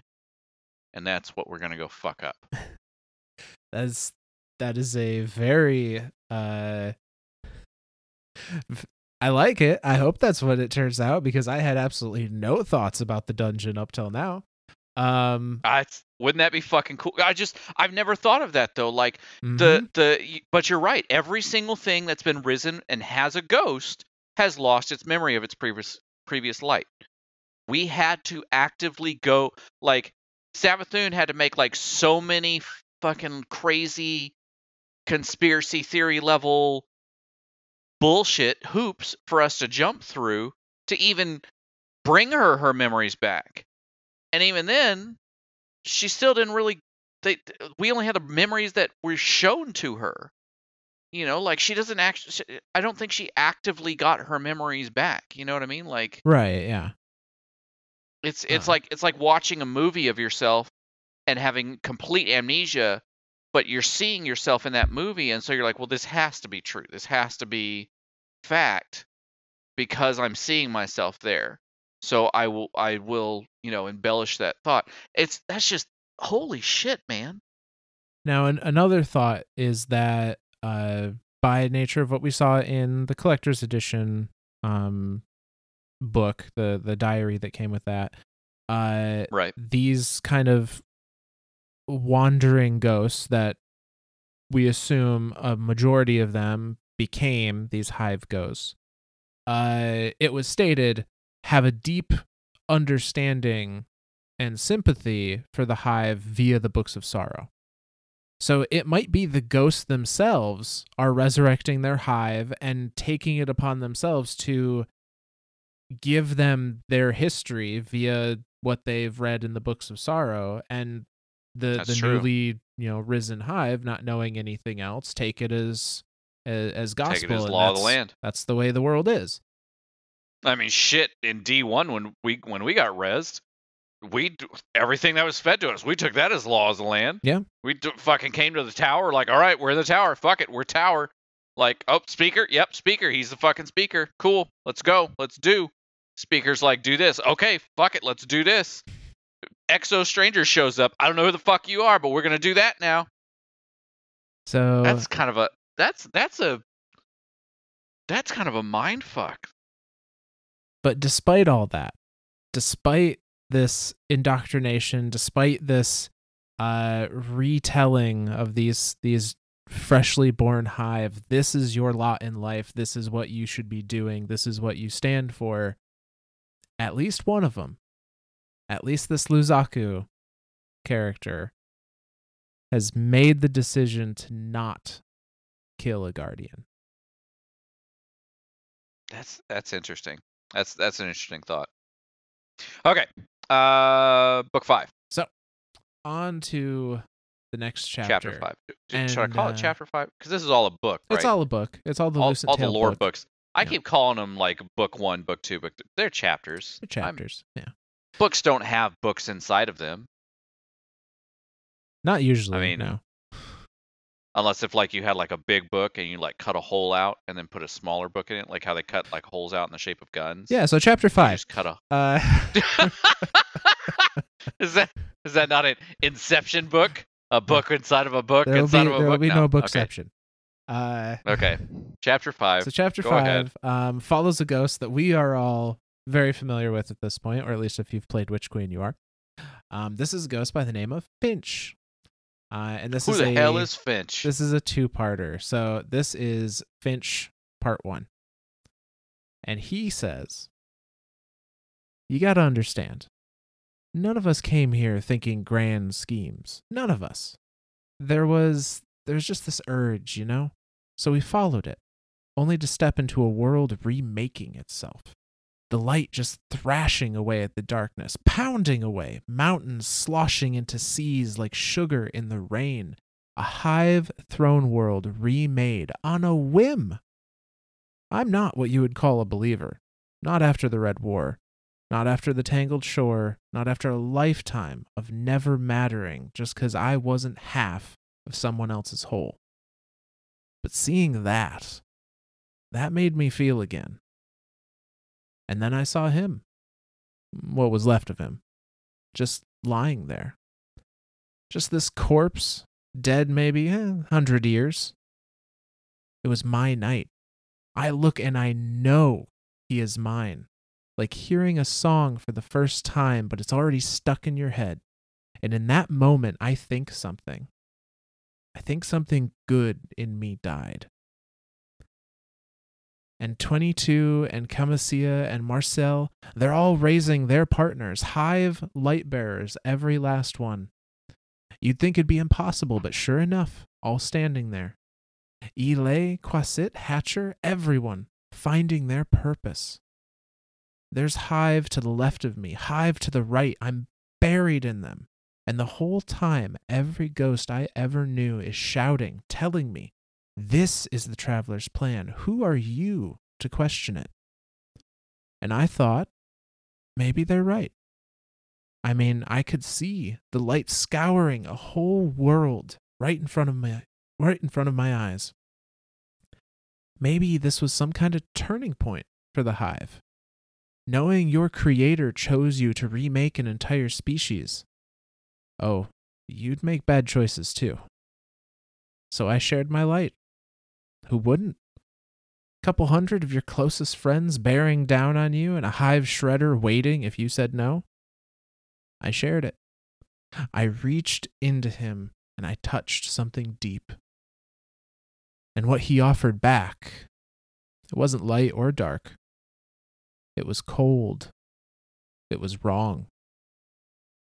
And that's what we're gonna go fuck up. That's that is a very uh I like it. I hope that's what it turns out because I had absolutely no thoughts about the dungeon up till now. Um I, wouldn't that be fucking cool? I just I've never thought of that though. Like mhm. the the but you're right. Every single thing that's been risen and has a ghost has lost its memory of its previous previous light. We had to actively go like Savathun had to make like so many fucking crazy conspiracy theory level bullshit hoops for us to jump through to even bring her her memories back. And even then, she still didn't really they we only had the memories that were shown to her. You know, like she doesn't actually I don't think she actively got her memories back. You know what I mean? Like right, yeah. it's it's like it's like watching a movie of yourself and having complete amnesia, but you're seeing yourself in that movie and so you're like, well this has to be true. This has to be fact because I'm seeing myself there. So I will I will, you know, embellish that thought. It's that's just holy shit, man. Now an, another thought is that uh by nature of what we saw in the collector's edition um book, the the diary that came with that, uh Right. these kind of wandering ghosts that we assume a majority of them became these hive ghosts. Uh, it was stated have a deep understanding and sympathy for the hive via the books of sorrow. So it might be the ghosts themselves are resurrecting their hive and taking it upon themselves to give them their history via what they've read in the books of sorrow and the That's the true. newly you know risen hive not knowing anything else take it as as, as gospel Take it as law of the land. that's the way the world is I mean, shit. In D one, when we when we got rezzed, we everything that was fed to us, we took that as law of the land. Yeah. We d- fucking came to the tower, like, all right, we're in the tower. Fuck it, we're tower. Like, oh, speaker. Yep, speaker. He's the fucking speaker. Cool. Let's go. Let's do. Speaker's like, do this. Okay, fuck it. Let's do this. Exo stranger shows up. I don't know who the fuck you are, but we're gonna do that now. so That's kind of a that's that's a that's kind of a mind fuck. But despite all that, despite this indoctrination, despite this uh retelling of these these freshly born hive, this is your lot in life, this is what you should be doing, this is what you stand for. At least one of them, at least this Luzaku character has made the decision to not kill a guardian. That's that's interesting. That's that's an interesting thought. Okay. Uh book 5. So, On to the next chapter. Chapter 5. D- Should I call uh, it chapter 5? Cuz this is all a book, right? It's all a book. It's all the all, all the lore book. books. I Yeah. keep calling them like book 1, book 2, book th- They're chapters. They're I'm- chapters. yeah. books don't have books inside of them Not usually. I mean, no. Unless if like you had like a big book and you like cut a hole out and then put a smaller book in it, like how they cut like holes out in the shape of guns. Yeah. So chapter five. just cut a Uh, is that is that not an Inception book? A book inside of a book there will be inside of a there will book? be no, Okay. bookception. Uh, Okay. Chapter five. so chapter Go five um, follows a ghost that we are all very familiar with at this point, or at least if you've played Witch Queen, you are. Um, this is a ghost by the name of Finch. Uh, and this Who is the a, hell is Finch? This is a two-parter. So this is Finch part one. And he says, You got to understand, none of us came here thinking grand schemes. None of us. There was there's just this urge, you know? So we followed it. only to step into a world remaking itself. The light just thrashing away at the darkness, pounding away, mountains sloshing into seas like sugar in the rain. A hive throne world remade on a whim. I'm not what you would call a believer. Not after the Red War. Not after the Tangled Shore. Not after a lifetime of never mattering just because I wasn't half of someone else's whole. But seeing that, that made me feel again. And then I saw him. What was left of him. Just lying there. Just this corpse, dead maybe a eh, hundred years. It was my night. I look and I know he is mine. Like hearing a song for the first time, but it's already stuck in your head. And in that moment, I think something. I think something good in me died. And 22 and Camisea and Marcel, they're all raising their partners, hive light bearers, every last one. You'd think it'd be impossible, but sure enough, all standing there. Elay, Quasit, Hatcher, everyone finding their purpose. There's Hive to the left of me, Hive to the right. I'm buried in them. And the whole time, every ghost I ever knew is shouting, telling me, This is the traveler's plan. Who are you to question it? And I thought, maybe they're right. I mean, I could see the light scouring a whole world right in front of my right in front of my eyes. Maybe this was some kind of turning point for the hive. Knowing your creator chose you to remake an entire species, oh, you'd make bad choices too. So I shared my light. Who wouldn't? A couple hundred of your closest friends bearing down on you and a hive shredder waiting if you said no? I shared it. I reached into him and I touched something deep. And what he offered back, it wasn't light or dark. It was cold. It was wrong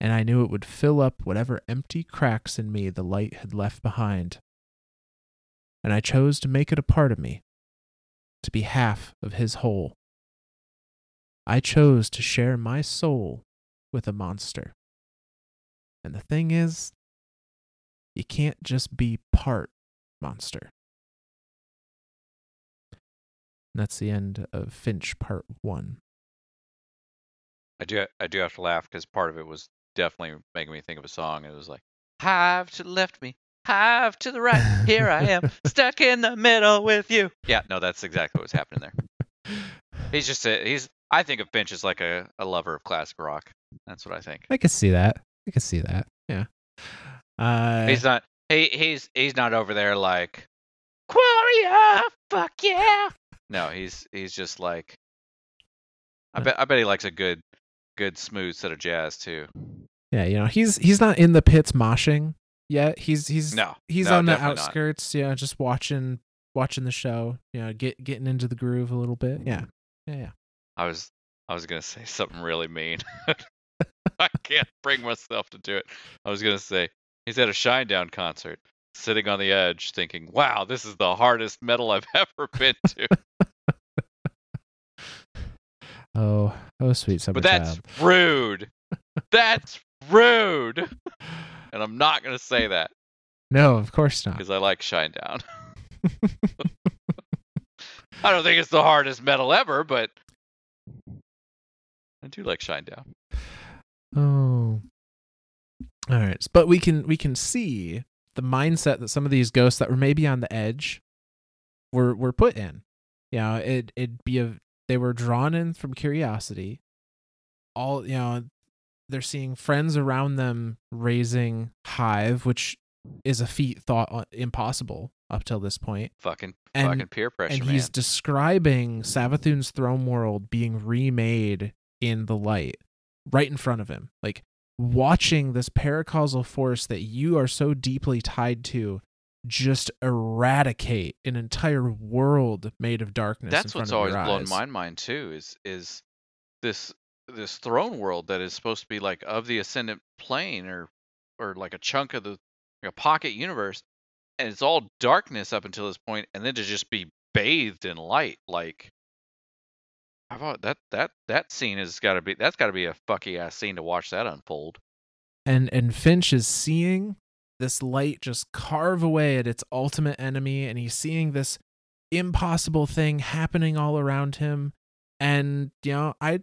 and I knew it would fill up whatever empty cracks in me the light had left behind. And I chose to make it a part of me, to be half of his whole. I chose to share my soul with a monster. And the thing is, you can't just be part monster. And that's the end of Finch Part 1. I do I do have to laugh because part of it was definitely making me think of a song. It was like, Hive to left me, hive to the right. Here I am, stuck in the middle with you. Yeah, no, that's exactly what's happening there. He's just a, he's. I think of Finch as like a, a lover of classic rock. That's what I think. I could see that. I could see that. Yeah. Uh, he's not. He he's he's not over there like, Quaria, fuck yeah. No, he's he's just like. I bet I bet he likes a good good smooth set of jazz too. Yeah, you know, he's he's not in the pits moshing yet. He's he's no, he's no, on the outskirts, not. yeah, just watching watching the show, you know, get getting into the groove a little bit. Yeah. Yeah, yeah. I was I was gonna say something really mean. I can't bring myself to do it. I was gonna say he's at a Shinedown concert, sitting on the edge, thinking, "Wow, this is the hardest metal I've ever been to." oh, oh, sweet summer But that's child. rude. that's rude. And I'm not going to say that. No, of course not. Because I like Shinedown. I don't think it's the hardest metal ever, but I do like Shinedown. Oh. All right. But we can we can see the mindset that some of these ghosts that were maybe on the edge were were put in. You know, it it'd be a they were drawn in from curiosity. All you know, they're seeing friends around them raising hive, which is a feat thought uh, impossible up till this point. Fucking and, fucking peer pressure. And man. he's describing Savathun's throne world being remade in the light right in front of him. Like watching this paracausal force that you are so deeply tied to just eradicate an entire world made of darkness. That's what's always blown my mind too. Is is this this throne world that is supposed to be like of the ascendant plane or or like a chunk of the a pocket universe and it's all darkness up until this point and then to just be bathed in light. Like, I thought that? That that scene has got to be that's got to be a fucky ass scene to watch that unfold. and and Finch is seeing this light just carve away at its ultimate enemy and he's seeing this impossible thing happening all around him and you know I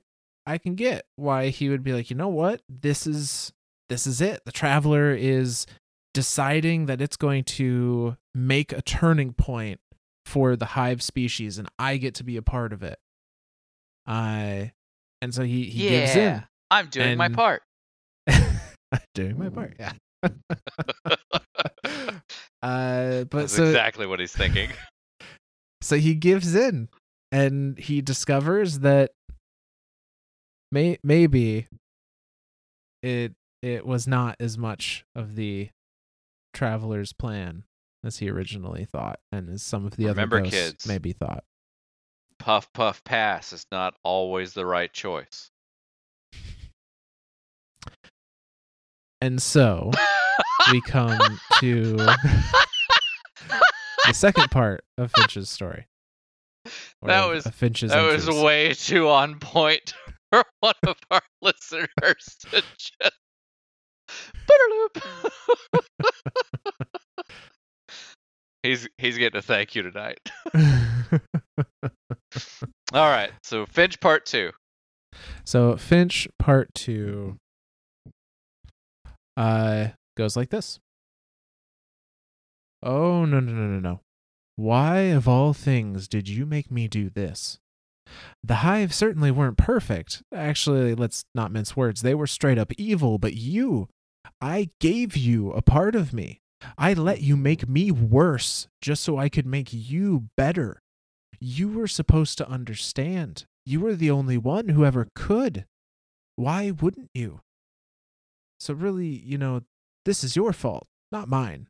I can get why he would be like, "You know what? This is this is it. The traveler is deciding that it's going to make a turning point for the hive species and I get to be a part of it." I and so he he gives in. I'm doing my And- part. doing my part yeah uh but That's so exactly what he's thinking. so he gives in and he discovers that may maybe it it was not as much of the traveler's plan as he originally thought and as some of the Remember, other kids. maybe thought puff puff pass is not always the right choice. and so we come to the second part of Finch's story. That was- Finch's that was way too on point for one of our listeners to just. He's he's getting a thank you tonight. All right, so Finch part two. so Finch part two uh goes like this. Oh no no no no no. Why of all things did you make me do this? The hive certainly weren't perfect. Actually, let's not mince words. They were straight up evil, but you I gave you a part of me. I let you make me worse just so I could make you better. You were supposed to understand. You were the only one who ever could. Why wouldn't you? So, really, you know, this is your fault, not mine.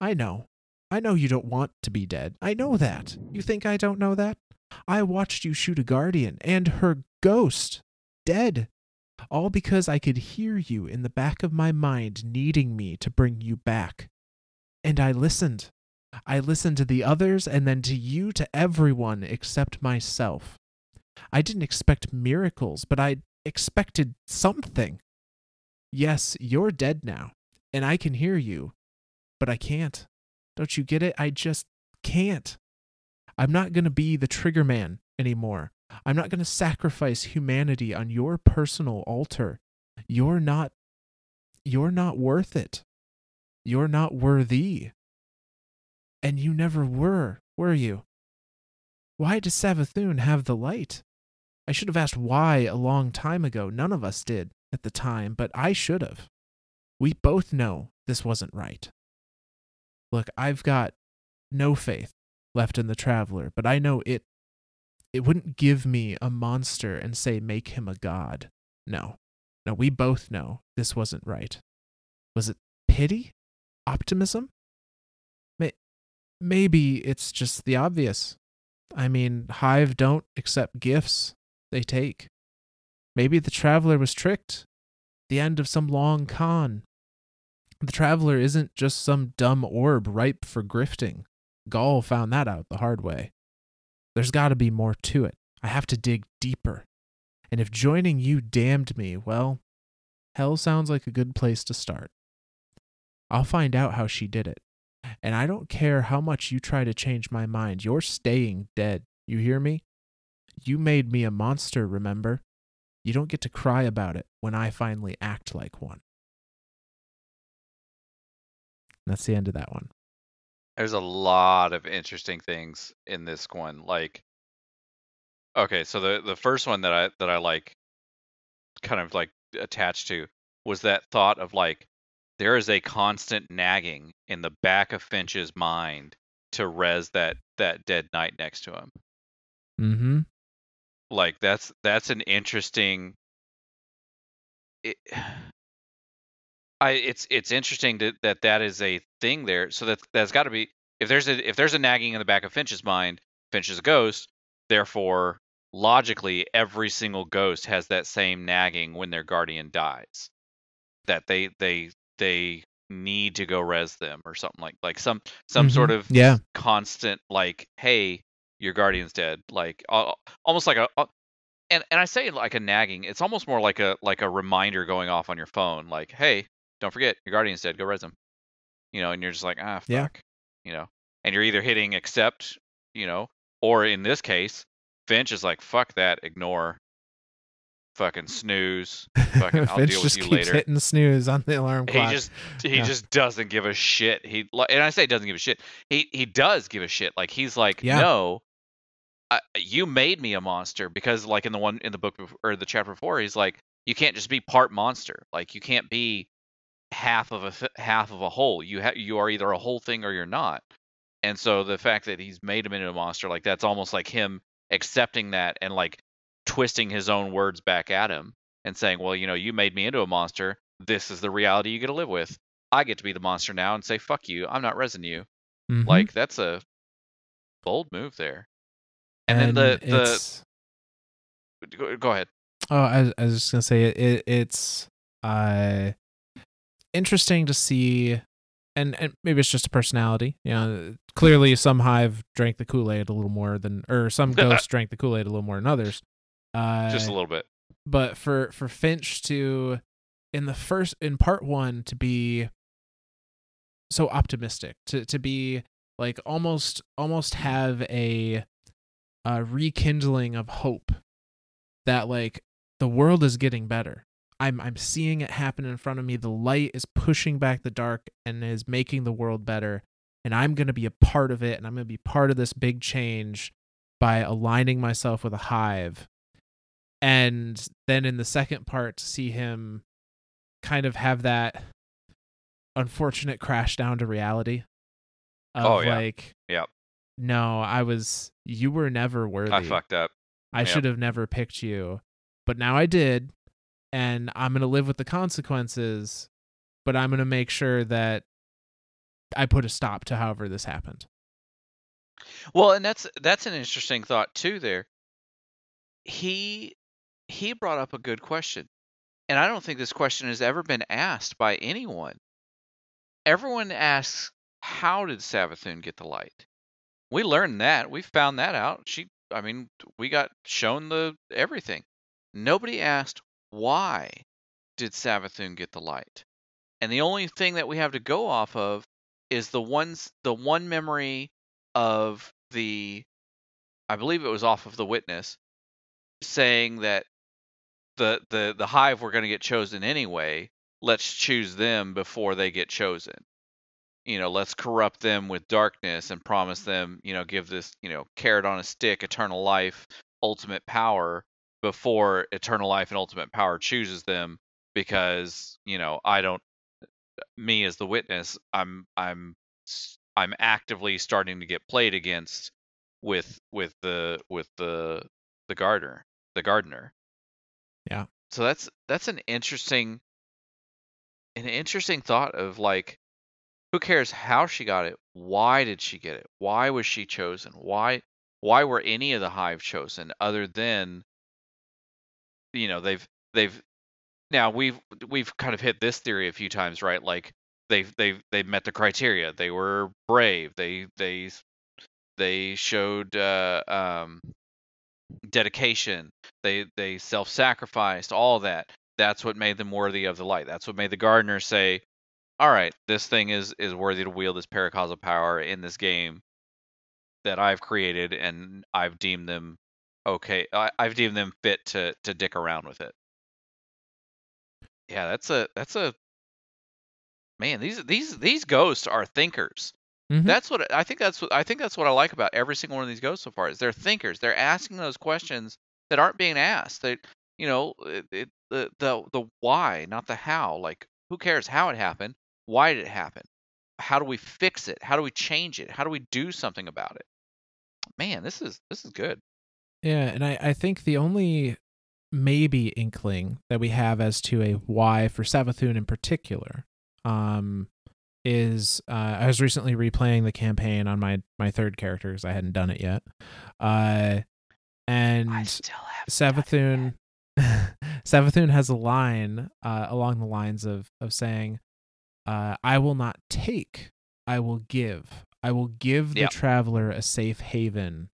I know. I know you don't want to be dead. I know that. You think I don't know that? I watched you shoot a guardian and her ghost dead. All because I could hear you in the back of my mind needing me to bring you back. And I listened. I listened to the others and then to you, to everyone except myself. I didn't expect miracles, but I expected something. Yes, you're dead now, and I can hear you, but I can't. Don't you get it? I just can't. I'm not going to be the trigger man anymore. I'm not going to sacrifice humanity on your personal altar. You're not you're not worth it. You're not worthy. And you never were, were you? Why does Savathun have the light? I should have asked why a long time ago. None of us did at the time, but I should have. We both know this wasn't right. Look, I've got no faith left in the traveler, but I know it it wouldn't give me a monster and say make him a god. No. No, we both know this wasn't right. Was it pity? Optimism? May- maybe it's just the obvious. I mean, Hive don't accept gifts, they take. Maybe the traveler was tricked. The end of some long con. The traveler isn't just some dumb orb ripe for grifting. Ghaul found that out the hard way. There's got to be more to it. I have to dig deeper. And if joining you damned me, well, hell sounds like a good place to start. I'll find out how she did it. And I don't care how much you try to change my mind. You're staying dead. You hear me? You made me a monster, remember? You don't get to cry about it when I finally act like one. That's the end of that one. There's a lot of interesting things in this one. Like, okay, so the the first one that I that I like, kind of like attached to, was that thought of like there is a constant nagging in the back of Finch's mind to res that that dead knight next to him. Mm-hmm. Like that's that's an interesting. It, I it's it's interesting that, that that is a thing there. So that that's got to be if there's a if there's a nagging in the back of Finch's mind, Finch is a ghost. Therefore, logically, every single ghost has that same nagging when their guardian dies. That they they they need to go res them or something like like some some sort Mhm. of Yeah. constant like hey your guardian's dead. Like uh, almost like a, uh, and and I say like a nagging. It's almost more like a like a reminder going off on your phone. Like, hey, don't forget your guardian's dead. Go res him. You know, and you're just like, ah, fuck. Yeah. You know, and you're either hitting accept, you know, or in this case, Finch is like, fuck that, ignore, fucking snooze. Fucking, I'll Finch deal with just you keeps later. hitting snooze on the alarm clock. He just he Yeah. just doesn't give a shit. He and I say doesn't give a shit. He he does give a shit. Like he's like, Yeah. no, I, you made me a monster because like in the one in the book or the chapter before, he's like, you can't just be part monster. Like you can't be half of a half of a whole. You ha- you are either a whole thing or you're not. And so the fact that he's made him into a monster, like that's almost like him accepting that and like twisting his own words back at him and saying, well, you know, you made me into a monster. This is the reality you get to live with. I get to be the monster now and say, fuck you. I'm not resin you. Mhm. Like that's a bold move there. And, then the the go, go ahead. Oh, I, I was just gonna say it, it it's uh interesting to see and, and maybe it's just a personality. You know, clearly some hive drank the Kool-Aid a little more than or some ghosts drank the Kool-Aid a little more than others. Uh Just a little bit. but for for Finch to in the first in part 1 to be so optimistic, to to be like almost almost have a a rekindling of hope that like the world is getting better. I'm I'm seeing it happen in front of me. The light is pushing back the dark and is making the world better. And I'm going to be a part of it and I'm going to be part of this big change by aligning myself with a hive. And then in the second part to see him kind of have that unfortunate crash down to reality of Oh, yeah. like Yep. no, I was you were never worthy. I fucked up. I Yep. should have never picked you, but now I did, and I'm going to live with the consequences, but I'm going to make sure that I put a stop to however this happened. Well, and that's that's an interesting thought too there. He he brought up a good question. And I don't think this question has ever been asked by anyone. Everyone asks, how did Savathun get the light? We learned that. We found that out. She I mean, we got shown the everything. Nobody asked why did Savathun get the light? And the only thing that we have to go off of is the ones the one memory of the I believe it was off of the witness saying that the the the hive were going to get chosen anyway. Let's choose them before they get chosen. You know, let's corrupt them with darkness and promise them, you know, give this, you know, carrot on a stick, eternal life, ultimate power before eternal life and ultimate power chooses them because, you know, I don't me as the witness, I'm I'm i'm actively starting to get played against with with the with the the gardener the gardener. Yeah. So that's that's an interesting an interesting thought of like who cares how she got it? Why did she get it? Why was she chosen? Why why were any of the hive chosen other than you know they've they've now we've we've kind of hit this theory a few times right? Like they've they've they met the criteria. They were brave. They they they showed uh, um, dedication. They they self-sacrificed all that. That's what made them worthy of the light. That's what made the gardener say all right this thing is is worthy to wield this paracausal power in this game that i've created and i've deemed them okay I, i've deemed them fit to to dick around with it. Yeah that's a that's a man these these these ghosts are thinkers. Mhm. that's what i think that's what i think that's what i like about every single one of these ghosts so far is they're thinkers. They're asking those questions that aren't being asked. They you know it, it, the the the why not the how. Like who cares how it happened? Why did it happen? How do we fix it? How do we change it? How do we do something about it? Man this is this is good Yeah, and I, I think the only maybe inkling that we have as to a why for Savathun in particular um, is uh, I was recently replaying the campaign on my, my third character because I hadn't done it yet. Uh, and Savathun Savathun has a line uh, along the lines of of saying, uh, "I will not take, I will give. I will give the Yep. traveler a safe haven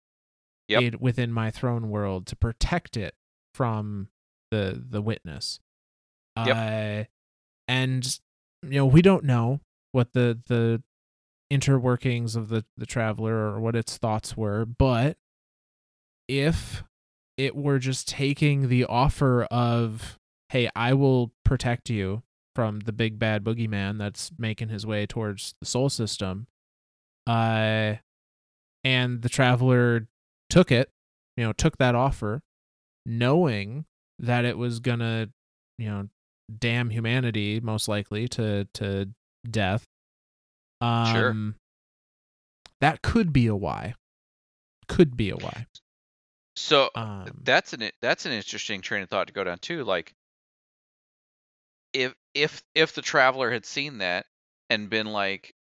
Yep. aid within my throne world to protect it from the the witness. Yep. Uh, and you know we don't know what the the interworkings of the the traveler or what its thoughts were, but if it were just taking the offer of hey, I will protect you from the big bad boogeyman that's making his way towards the Sol system. Uh and the traveler took it, you know, took that offer, knowing that it was gonna, you know, damn humanity most likely to to death. Um Sure. that could be a why. Could be a why. So Um that's an that's an interesting train of thought to go down too. Like, if if if the traveler had seen that and been like,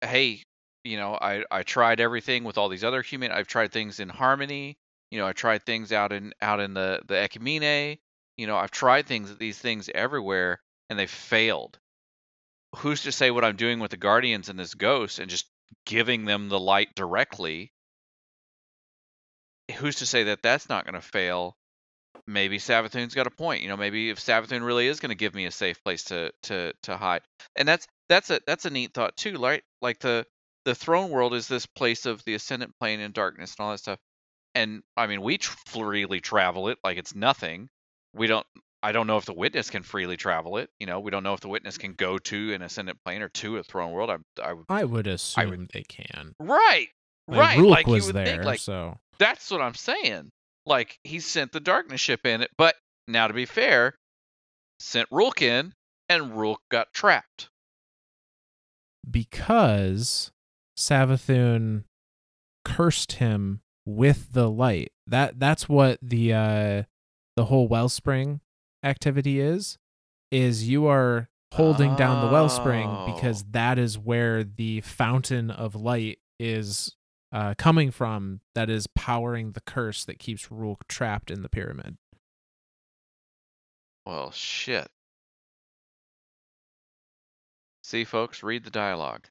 "Hey, you know, I I tried everything with all these other human. I've tried things in harmony. You know, I tried things out in out in the the Ecumene. You know, I've tried things these things everywhere, and they failed. Who's to say what I'm doing with the guardians and this ghost, and just giving them the light directly? Who's to say that that's not going to fail? maybe Savathun's got a point. You know, maybe if Savathun really is going to give me a safe place to to to hide, and that's that's a that's a neat thought too. Right, like the the throne world is this place of the ascendant plane and darkness and all that stuff. And I mean, we tr- freely travel it like it's nothing. We don't. I don't know if the witness can freely travel it. You know, we don't know if the witness can go to an ascendant plane or to a throne world. I, I would. I would assume would- they can. Right. I mean, Right. Rhulk like was you would there, think, like so that's what I'm saying. Like he sent the darkness ship in it, but now to be fair, sent Rhulk in, and Rhulk got trapped. because Savathun cursed him with the light. That that's what the uh the whole wellspring activity is. Is you are holding down the wellspring because Oh. that is where the fountain of light is uh, coming from. That is powering the curse that keeps Rhulk trapped in the pyramid. Well, shit. See, folks, read the dialogue.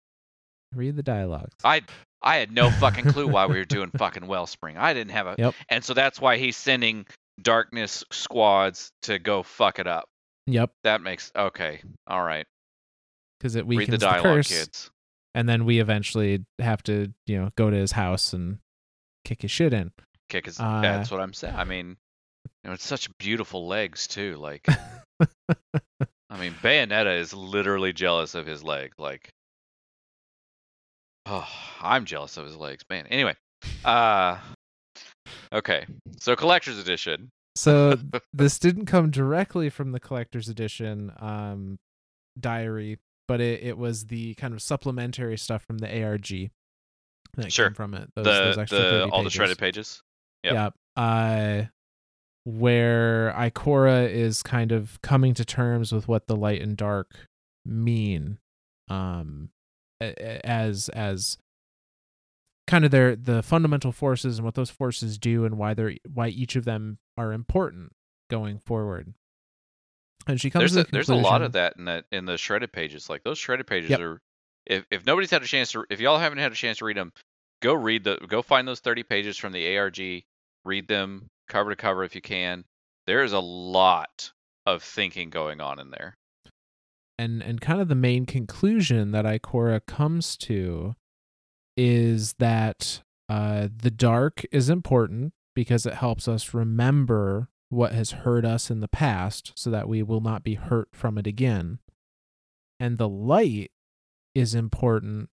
Read the dialogues. I I had no fucking clue why we were doing fucking Wellspring. I didn't have a, Yep. and so that's why he's sending darkness squads to go fuck it up. Yep, That makes okay. All right. because it Read weakens the the, dialogue, curse. kids. and then we eventually have to you know go to his house and kick his shit in Kick his. Uh, that's what I'm saying. I mean, you know, it's such beautiful legs too. Like, I mean, Bayonetta is literally jealous of his leg. Like, oh, I'm jealous of his legs, man. Anyway, uh, okay. So collector's edition. so this didn't come directly from the collector's edition um diary but it, it was the kind of supplementary stuff from the arg that Sure. came from it those, the those the 30 all the shredded pages. Yep. Yep. Uh, where Ikora is kind of coming to terms with what the light and dark mean, um, as as kind of their the fundamental forces and what those forces do and why they're why each of them are important going forward. And she comes There's to a, there's a lot of that in that in the shredded pages. Like those shredded pages Yep. are. If if nobody's had a chance to, if y'all haven't had a chance to read them, go read the go find those 30 pages from the ARG. Read them cover to cover if you can. There is a lot of thinking going on in there. And and kind of the main conclusion that Ikora comes to is that uh, the dark is important because it helps us remember what has hurt us in the past so that we will not be hurt from it again. And the light is important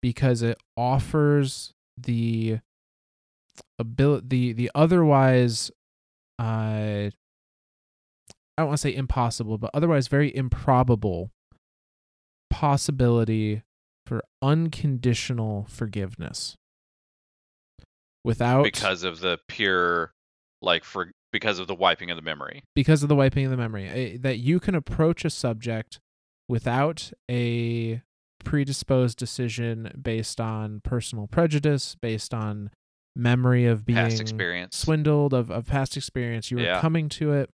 because it offers the ability the the otherwise uh I don't want to say impossible, but otherwise very improbable possibility for unconditional forgiveness. Without because of the pure like for because of the wiping of the memory. because of the wiping of the memory eh, that you can approach a subject without a predisposed decision based on personal prejudice based on memory of being Past experience. swindled of, of past experience you were Yeah. coming to it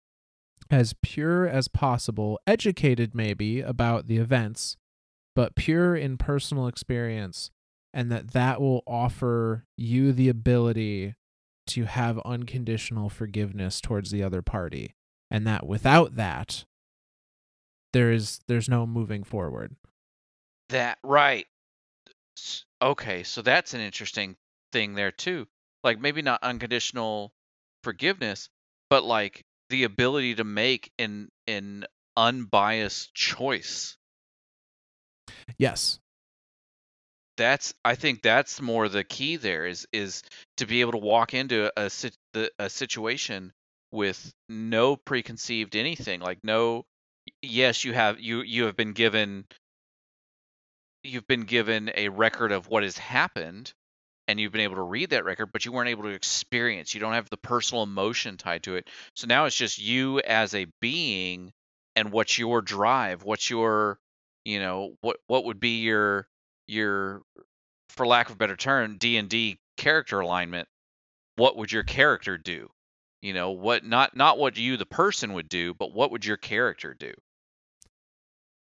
as pure as possible educated maybe about the events but pure in personal experience and that that will offer you the ability to have unconditional forgiveness towards the other party and that without that there is there's no moving forward That right. Okay, so that's an interesting thing there too. Like maybe not unconditional forgiveness, but like the ability to make an an unbiased choice. yes That's I think that's more the key there is is to be able to walk into a sit- a situation with no preconceived anything, like no yes, you have you you have been given you've been given a record of what has happened and you've been able to read that record but you weren't able to experience. You don't have the personal emotion tied to it. So now it's just you as a being and what's your drive what's your you know what what would be your your for lack of a better term d&d character alignment. What would your character do? You know what not not what you the person would do but what would your character do?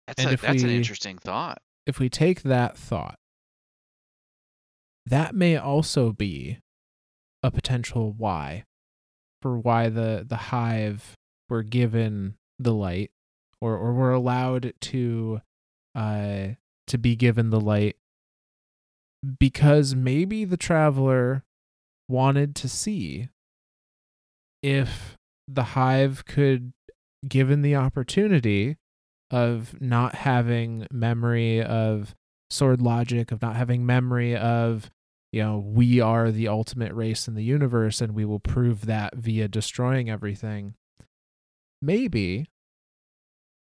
That's And a, that's an interesting thought. if we take that thought, that may also be a potential why for why the the hive were given the light or or were allowed to uh to be given the light because maybe the traveler wanted to see if the hive could given the opportunity of not having memory of sword logic, of not having memory of, you know, we are the ultimate race in the universe and we will prove that via destroying everything. Maybe,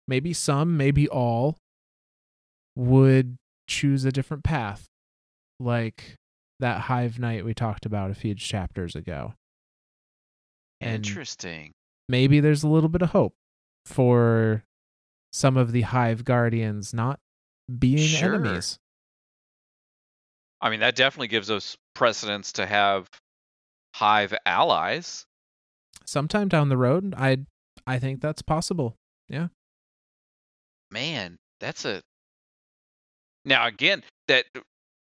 maybe some, maybe all would choose a different path, like that Hive Knight we talked about a few chapters ago. And interesting maybe there's a little bit of hope for some of the hive guardians not being Sure. enemies I mean, that definitely gives us precedence to have Hive allies. sometime down the road i i think that's possible Yeah. Man, that's a. Now again, that.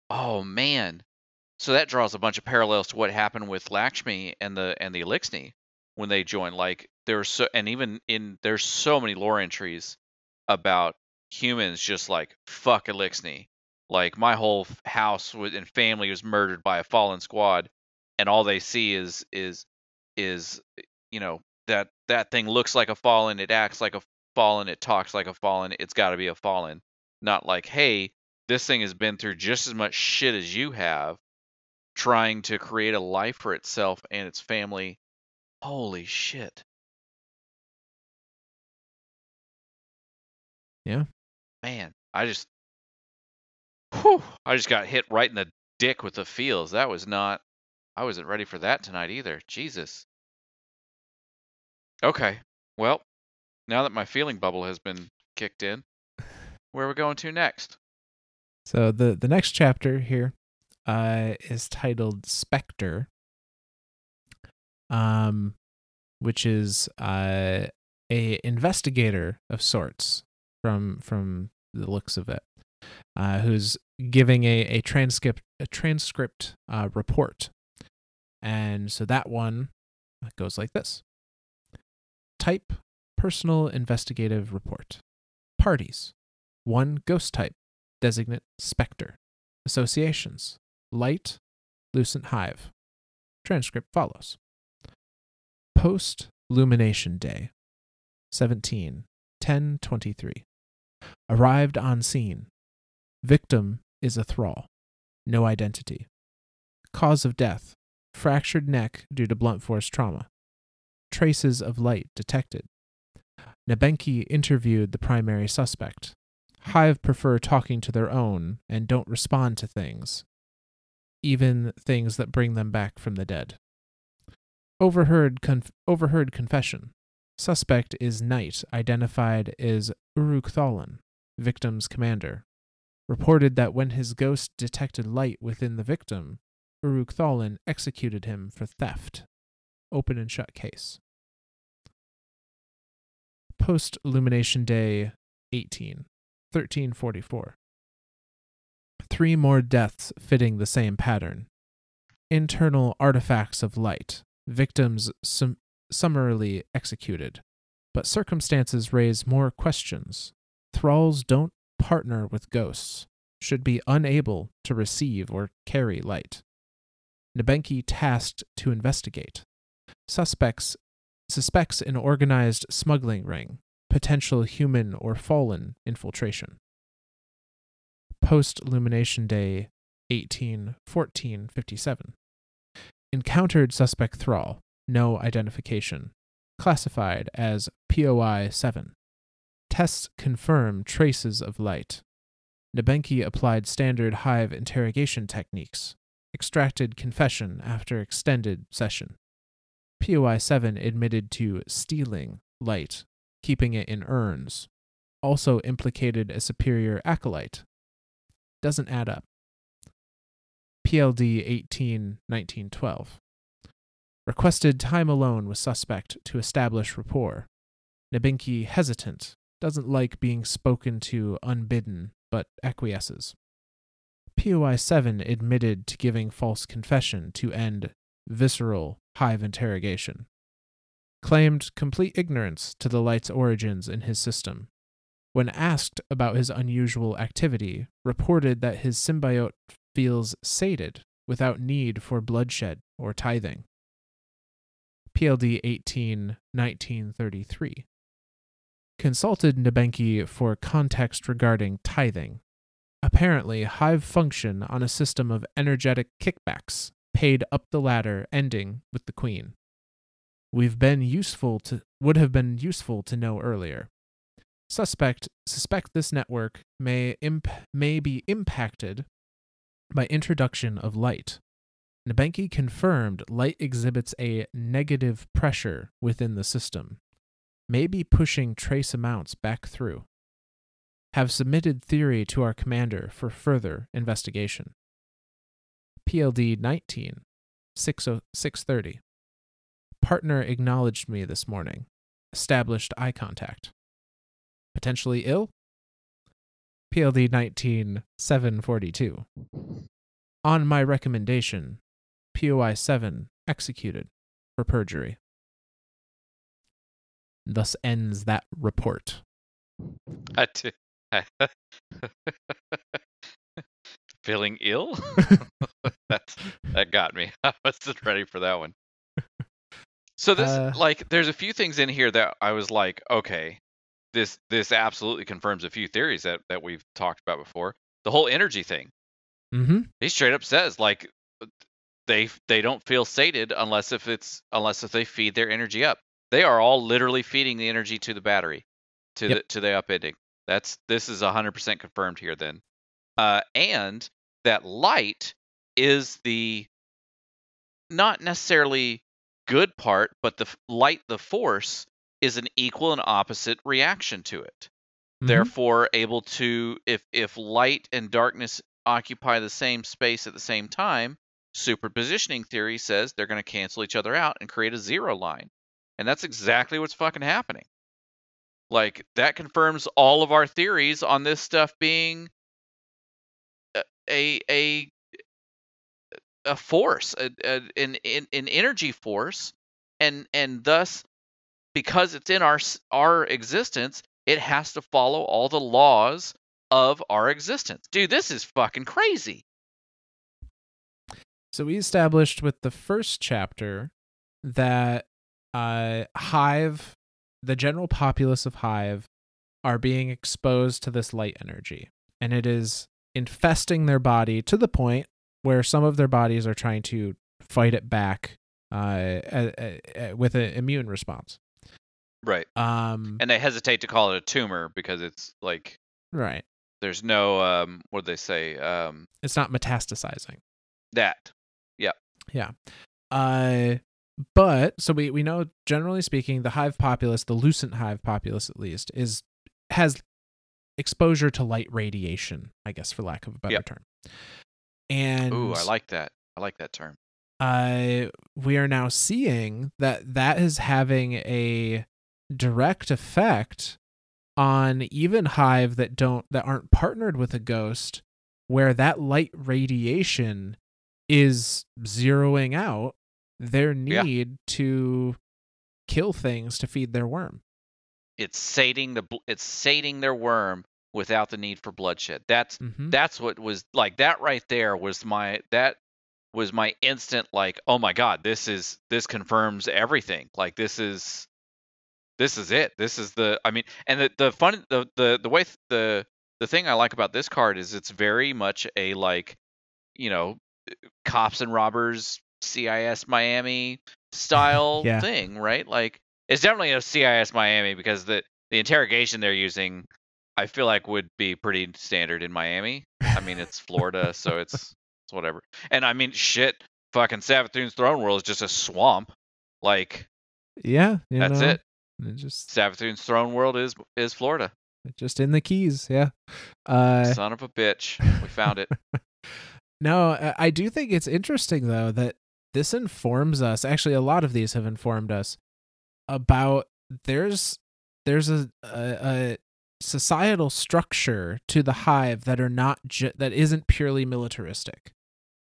Oh man, so that draws a bunch of parallels to what happened with Lakshmi and the and the Eliksni when they joined. Like there's so, and even in there's so many lore entries about humans just like fuck Eliksni. Like my whole house was, and family was murdered by a fallen squad, and all they see is is is you know that that thing looks like a fallen, it acts like a fallen, it talks like a fallen, it's got to be a fallen. Not like, hey, this thing has been through just as much shit as you have, trying to create a life for itself and its family. Holy shit. Yeah. Man, I just, whew, I just got hit right in the dick with the feels. That was not, I wasn't ready for that tonight either. Jesus. Okay, well, now that my feeling bubble has been kicked in, where are we going to next? so the the next chapter here uh is titled spectre um which is uh a investigator of sorts from from the looks of it uh who's giving a a transcript a transcript uh report. And so that one goes like this. Type personal investigative report. Parties. One ghost type. Designate spectre. Associations. Light. Lucent hive. Transcript follows. Post lumination day. 17 10 23 arrived on scene victim is a thrall no identity cause of death fractured neck due to blunt force trauma traces of light detected Nebenki interviewed the primary suspect. Hive prefer talking to their own and don't respond to things, even things that bring them back from the dead. Overheard, conf- overheard confession. Suspect is Knight, identified as Uruk Thalan, victim's commander. Reported that when his ghost detected light within the victim, Uruk Thalan executed him for theft. Open and shut case. Post Illumination Day 18, 1344. Three more deaths fitting the same pattern. internal artifacts of light, victims sum- summarily executed. But circumstances raise more questions. Thralls don't partner with ghosts, should be unable to receive or carry light. Nebenki tasked to investigate. Suspects suspects an organized smuggling ring, potential human or fallen infiltration. Post Illumination Day 181457. Encountered suspect thrall, no identification. Classified as POI 7. Tests confirm traces of light. Nebenki applied standard hive interrogation techniques, extracted confession after extended session. POI 7 admitted to stealing light, keeping it in urns, also implicated a superior acolyte. Doesn't add up. PLD 18 1912. Requested time alone with suspect to establish rapport. Nebenki hesitant, doesn't like being spoken to unbidden, but acquiesces. POI 7 admitted to giving false confession to end visceral hive interrogation. Claimed complete ignorance to the light's origins in his system. When asked about his unusual activity, reported that his symbiote feels sated without need for bloodshed or tithing. PLD 18 1933. Consulted Nebenki for context regarding tithing. Apparently, Hive function on a system of energetic kickbacks, paid up the ladder, ending with the Queen. We've been useful to would have been useful to know earlier. Suspect suspect this network may imp, may be impacted by introduction of light. Nebenki confirmed light exhibits a negative pressure within the system, maybe pushing trace amounts back through. Have submitted theory to our commander for further investigation. PLD 19, 630. Partner acknowledged me this morning. Established eye contact. Potentially ill? PLD 19, 742. On my recommendation, POI 7 executed for perjury. Thus ends that report. I t- Feeling ill? That's that got me. I wasn't ready for that one. So this Uh, like there's a few things in here that I was like, okay, this this absolutely confirms a few theories that that we've talked about before. The whole energy thing. Mm-hmm. He straight up says like they they don't feel sated unless if it's unless if they feed their energy up. They are all literally feeding the energy to the battery, to Yep. the to the upending. That's this is 100% confirmed here then. Uh, and that light is the not necessarily good part, but the light, the force, is an equal and opposite reaction to it therefore able to if if light and darkness occupy the same space at the same time superpositioning theory says they're going to cancel each other out and create a zero line and that's exactly what's fucking happening like that confirms all of our theories on this stuff being a a a, force a, a, an an energy force and and thus because it's in our our existence it has to follow all the laws of our existence. Dude, this is fucking crazy. So we established with the first chapter that uh, Hive, the general populace of Hive, are being exposed to this light energy, and it is infesting their body to the point where some of their bodies are trying to fight it back uh, with an immune response. Right. Um, And they hesitate to call it a tumor because it's like right. there's no um what do they say? Um It's not metastasizing. that. Yeah. Yeah. Uh, but so we we know generally speaking, the hive populace, the lucent hive populace at least, is has exposure to light radiation, I guess, for lack of a better Yep. term. And Ooh, I like that. I like that term. uh, we are now seeing that that is having a direct effect on even hive that don't that aren't partnered with a ghost where that light radiation is zeroing out their need to kill things to feed their worm. It's sating the it's sating their worm without the need for bloodshed. That's Mm-hmm. that's what was like that right there was my that was my instant like oh my god this is this confirms everything like this is this is it this is the i mean and the the fun the the the way th- the the thing i like about this card is it's very much a like you know cops and robbers cis miami style Yeah. thing right like it's definitely a cis miami because the the interrogation they're using i feel like would be pretty standard in miami I mean, it's Florida, so it's it's whatever. And I mean, shit, fucking Savathun's Throne World is just a swamp. Like Yeah, you that's know, it. it Just Savathun's Throne World is is Florida. just in the keys. Yeah. Uh, Son of a bitch, we found it. No, I- I do think it's interesting though that this informs us. Actually, a lot of these have informed us about there's there's a a, a societal structure to the hive that are not ju- that isn't purely militaristic.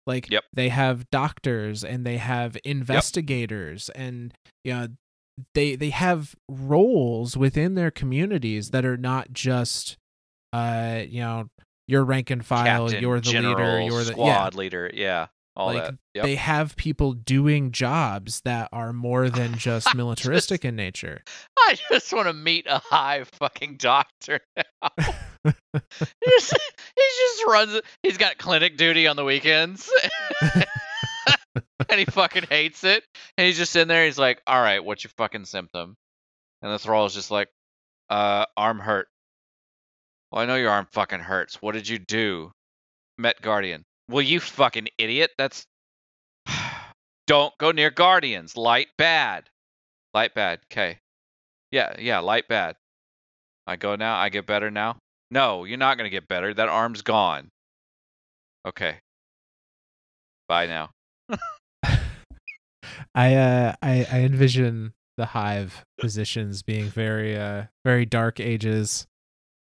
Like Yep. they have doctors and they have investigators and you know they they have roles within their communities that are not just uh you know your rank and file, Captain, you're the General, leader, you're the squad yeah. leader. Yeah, all Like. Yep. They have people doing jobs that are more than just militaristic in nature. I just want to meet a high fucking doctor now. he's, he just runs. He's got clinic duty on the weekends, and he fucking hates it. And he's just in there. He's like, "All right, what's your fucking symptom?" And the thrall is just like, "Uh, arm hurt." Well, I know your arm fucking hurts. What did you do? Met Guardian. Well, you fucking idiot. That's. Don't go near Guardians. Light bad. Light bad. Okay. Yeah, yeah, light bad. I go now. I get better now. No, you're not gonna get better. That arm's gone. Okay. Bye now. I uh I, I envision the hive positions being very uh very dark ages.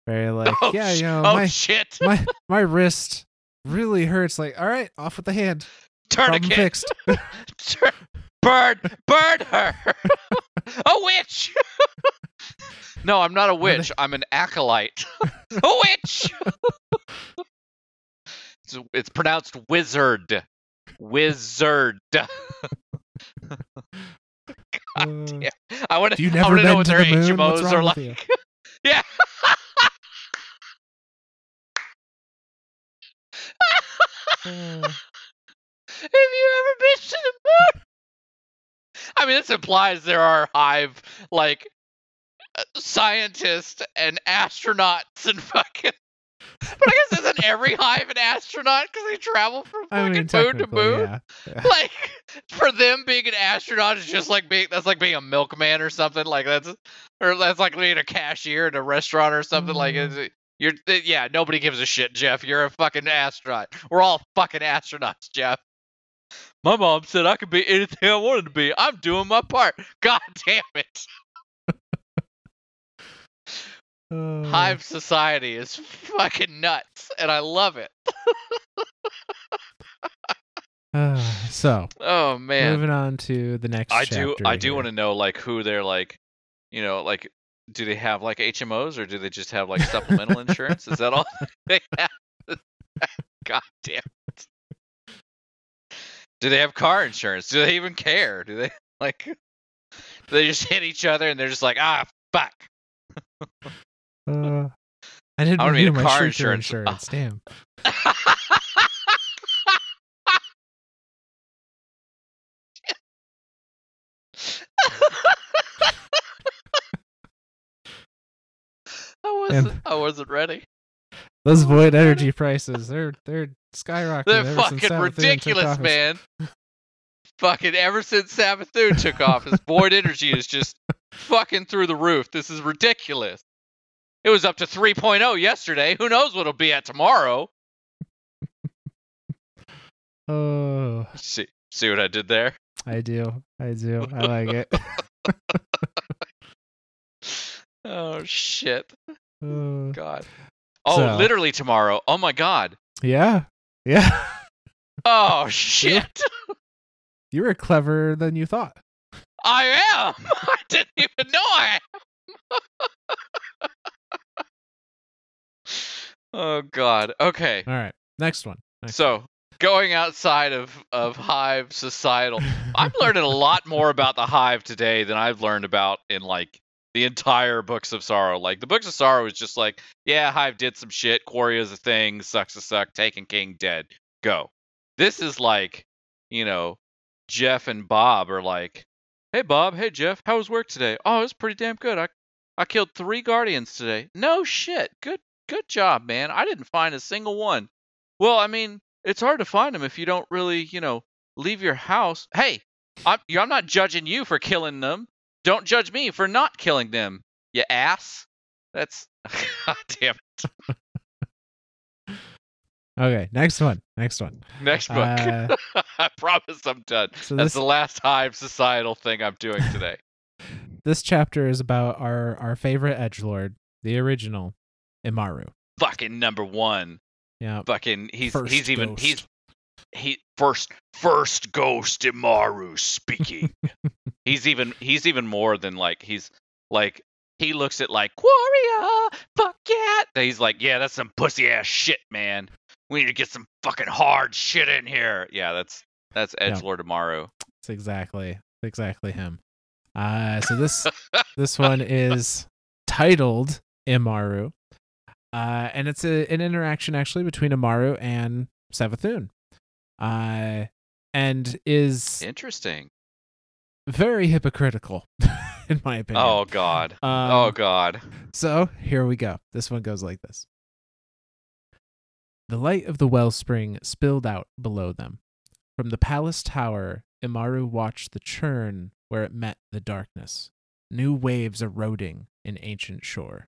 Very like oh, yeah, you know, oh my shit! my my wrist really hurts. Like, all right, off with the hand. Problem fixed. Tur- burn, burn her. a witch. no, I'm not a witch. I'm an acolyte. a witch. it's, it's pronounced wizard. Wizard. Uh, damn. I want you to. I never want to know been what to their the moon? HMOs are like. Yeah. Uh, Have you ever been to the moon? I mean, this implies there are hive like uh, scientists and astronauts and fucking. But I guess isn't every hive an astronaut because they travel from I fucking mean, moon to moon? yeah. Yeah. Like for them being an astronaut is just like being that's like being a milkman or something. Like that's or that's like being a cashier at a restaurant or something. Like Mm. it's, you're yeah, nobody gives a shit, Jeff. You're a fucking astronaut. We're all fucking astronauts, Jeff. My mom said I could be anything I wanted to be. I'm doing my part. God damn it. Uh, Hive society is fucking nuts, and I love it. uh, so Oh man. moving on to the next. I do I do want to know like who they're like, you know, like do they have like HMOs or do they just have like supplemental insurance? Is that all they have? God damn it. Do they have car insurance? Do they even care? Do they like do they just hit each other and they're just like, ah fuck. Uh, I didn't I renew my car insurance- insurance. Damn. I wasn't I wasn't ready. Those void energy prices, they're they're skyrocketing. They're ever fucking Savathun ridiculous, office. man. fucking ever since Savathun took office, void energy is just fucking through the roof. This is ridiculous. It was up to 3.0 yesterday. Who knows what it'll be at tomorrow? Oh, See, see what I did there? I do. I do. I like it. Oh shit. Uh, God. Oh, So- literally tomorrow. Oh my god. yeah. Yeah. Oh shit! You were cleverer than you thought. I am. I didn't even know I am. oh god. Okay. All right, next one. Next So going outside of of hive societal, I'm learning a lot more about the hive today than I've learned about in like the entire books of sorrow. Like the books of sorrow is just like, yeah, hive did some shit. Quarry is a thing. Sucks to suck. Taken king dead. Go. This is like, you know, Jeff and Bob are like, hey Bob, hey Jeff, how was work today? Oh, it was pretty damn good. I I killed three guardians today. No shit. Good good job, man. I didn't find a single one. Well, I mean, it's hard to find them if you don't really, you know, leave your house. Hey, I'm I'm not judging you for killing them. Don't judge me for not killing them, you ass. That's God damn it. Okay, next one. Next one. Next book. Uh, I promise I'm done. So That's this the last hive societal thing I'm doing today. this chapter is about our our favorite edge lord, the original Immaru. Fucking number one. Yeah. Fucking he's First he's even ghost. he's he first first ghost Immaru speaking. He's even he's even more than like he's like he looks at like warrior fuck yeah. He's like yeah that's some pussy ass shit man. We need to get some fucking hard shit in here. Yeah that's that's Yeah. Edgelord Immaru. It's exactly exactly him. Uh so this this one is titled Immaru. Uh and it's a, an interaction actually between Immaru and Savathun. Uh and is Interesting. Very hypocritical in my opinion. Oh god. Um, oh god. So here we go. This one goes like this The light of the wellspring spilled out below them. From the palace tower, Immaru watched the churn where it met the darkness, new waves eroding in ancient shore.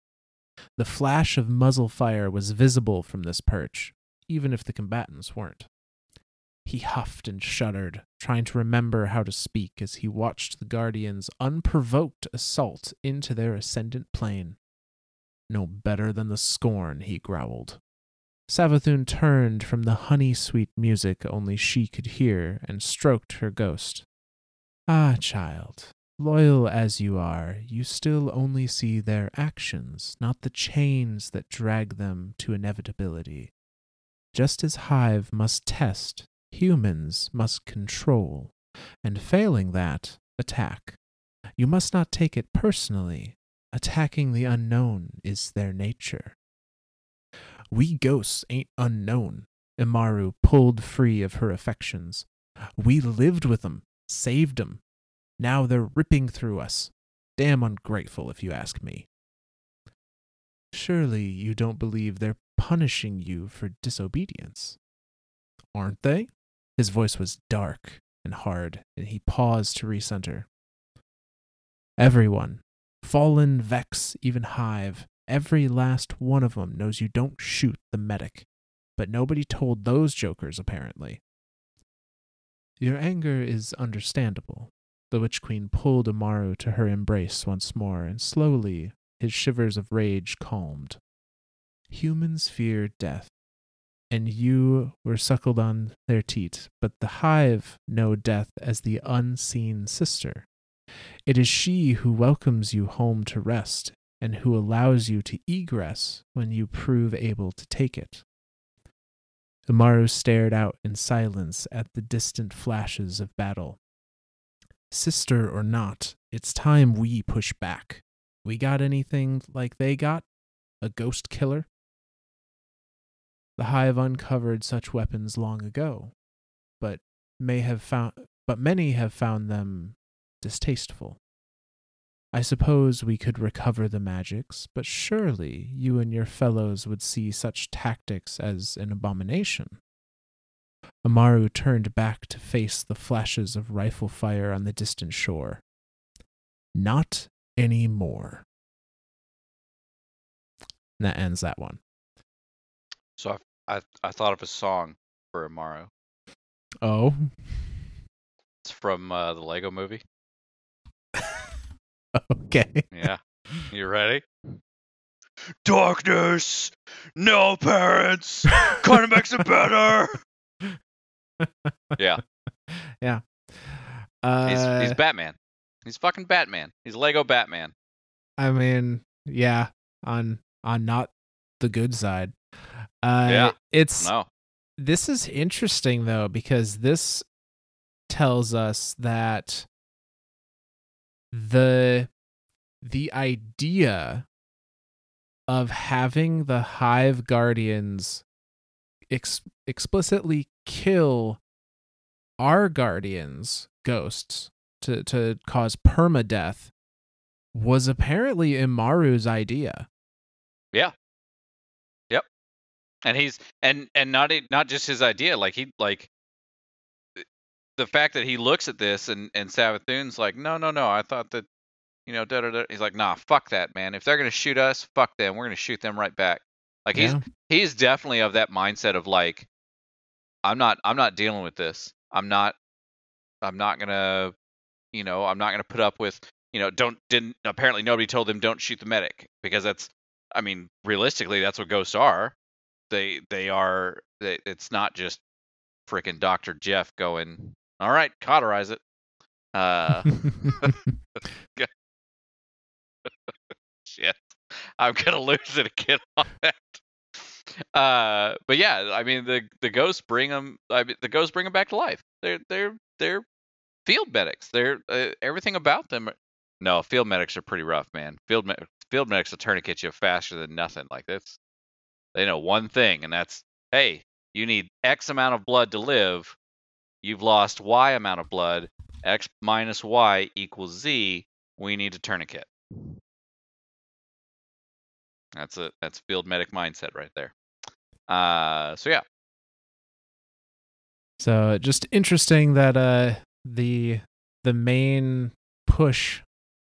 The flash of muzzle fire was visible from this perch, even if the combatants weren't. He huffed and shuddered, trying to remember how to speak as he watched the Guardians' unprovoked assault into their ascendant plane. No better than the scorn, he growled. Savathun turned from the honey sweet music only she could hear and stroked her ghost. Ah, child, loyal as you are, you still only see their actions, not the chains that drag them to inevitability. Just as Hive must test, humans must control, and failing that, attack. You must not take it personally. Attacking the unknown is their nature. We ghosts ain't unknown. Immaru pulled free of her affections. We lived with 'em, saved 'em. Now they're ripping through us. Damn ungrateful, if you ask me. Surely you don't believe they're punishing you for disobedience. Aren't they? His voice was dark and hard, and he paused to recenter. Everyone, Fallen, Vex, even Hive, every last one of of 'em knows you don't shoot the medic, but nobody told those jokers, apparently. Your anger is understandable. The Witch Queen pulled Immaru to her embrace once more, and slowly his shivers of rage calmed. Humans fear death, and you were suckled on their teat, but the hive know death as the unseen sister. It is she who welcomes you home to rest, and who allows you to egress when you prove able to take it. Immaru stared out in silence at the distant flashes of battle. Sister or not, it's time we push back. We got anything like they got? A ghost killer? The Hive uncovered such weapons long ago, but may have found but many have found them distasteful. I suppose we could recover the magics, but surely you and your fellows would see such tactics as an abomination. Immaru turned back to face the flashes of rifle fire on the distant shore. Not any more. That ends that one. So I, I I thought of a song for Immaru. Oh, It's from uh, the Lego Movie. okay. Yeah. You ready? Darkness, no parents, kind of makes it better. Yeah. yeah. Uh, He's he's Batman. He's fucking Batman. He's Lego Batman. I mean, yeah, on on not the good side. Uh, Yeah. It's No. this is interesting though because this tells us that the the idea of having the hive guardians ex- explicitly kill our guardians ghosts to to cause permadeath was apparently Immaru's idea. And he's and and not not just his idea like he like the fact that he looks at this and and Savathun's like no no no I thought that you know da, da, da. he's like nah fuck that man. If they're gonna shoot us fuck them. We're gonna shoot them right back. Like he's Yeah. he's definitely of that mindset of like I'm not I'm not dealing with this. I'm not I'm not gonna you know I'm not gonna put up with you know don't didn't apparently nobody told them don't shoot the medic. Because that's I mean realistically that's what ghosts are they they are they, it's not just freaking Dr. Jeff going all right cauterize it. Uh shit. I'm gonna lose it again on that. Uh but yeah I mean the the ghosts bring them I mean the ghosts bring them back to life. They're they're they're field medics. They're uh, everything about them no field medics are pretty rough man. Field me- field medics will tourniquet you faster than nothing. Like this they know one thing, and that's hey, you need X amount of blood to live. You've lost Y amount of blood. X minus Y equals Z. We need a tourniquet. That's a that's field medic mindset right there. Uh, so yeah, So just interesting that uh the the main push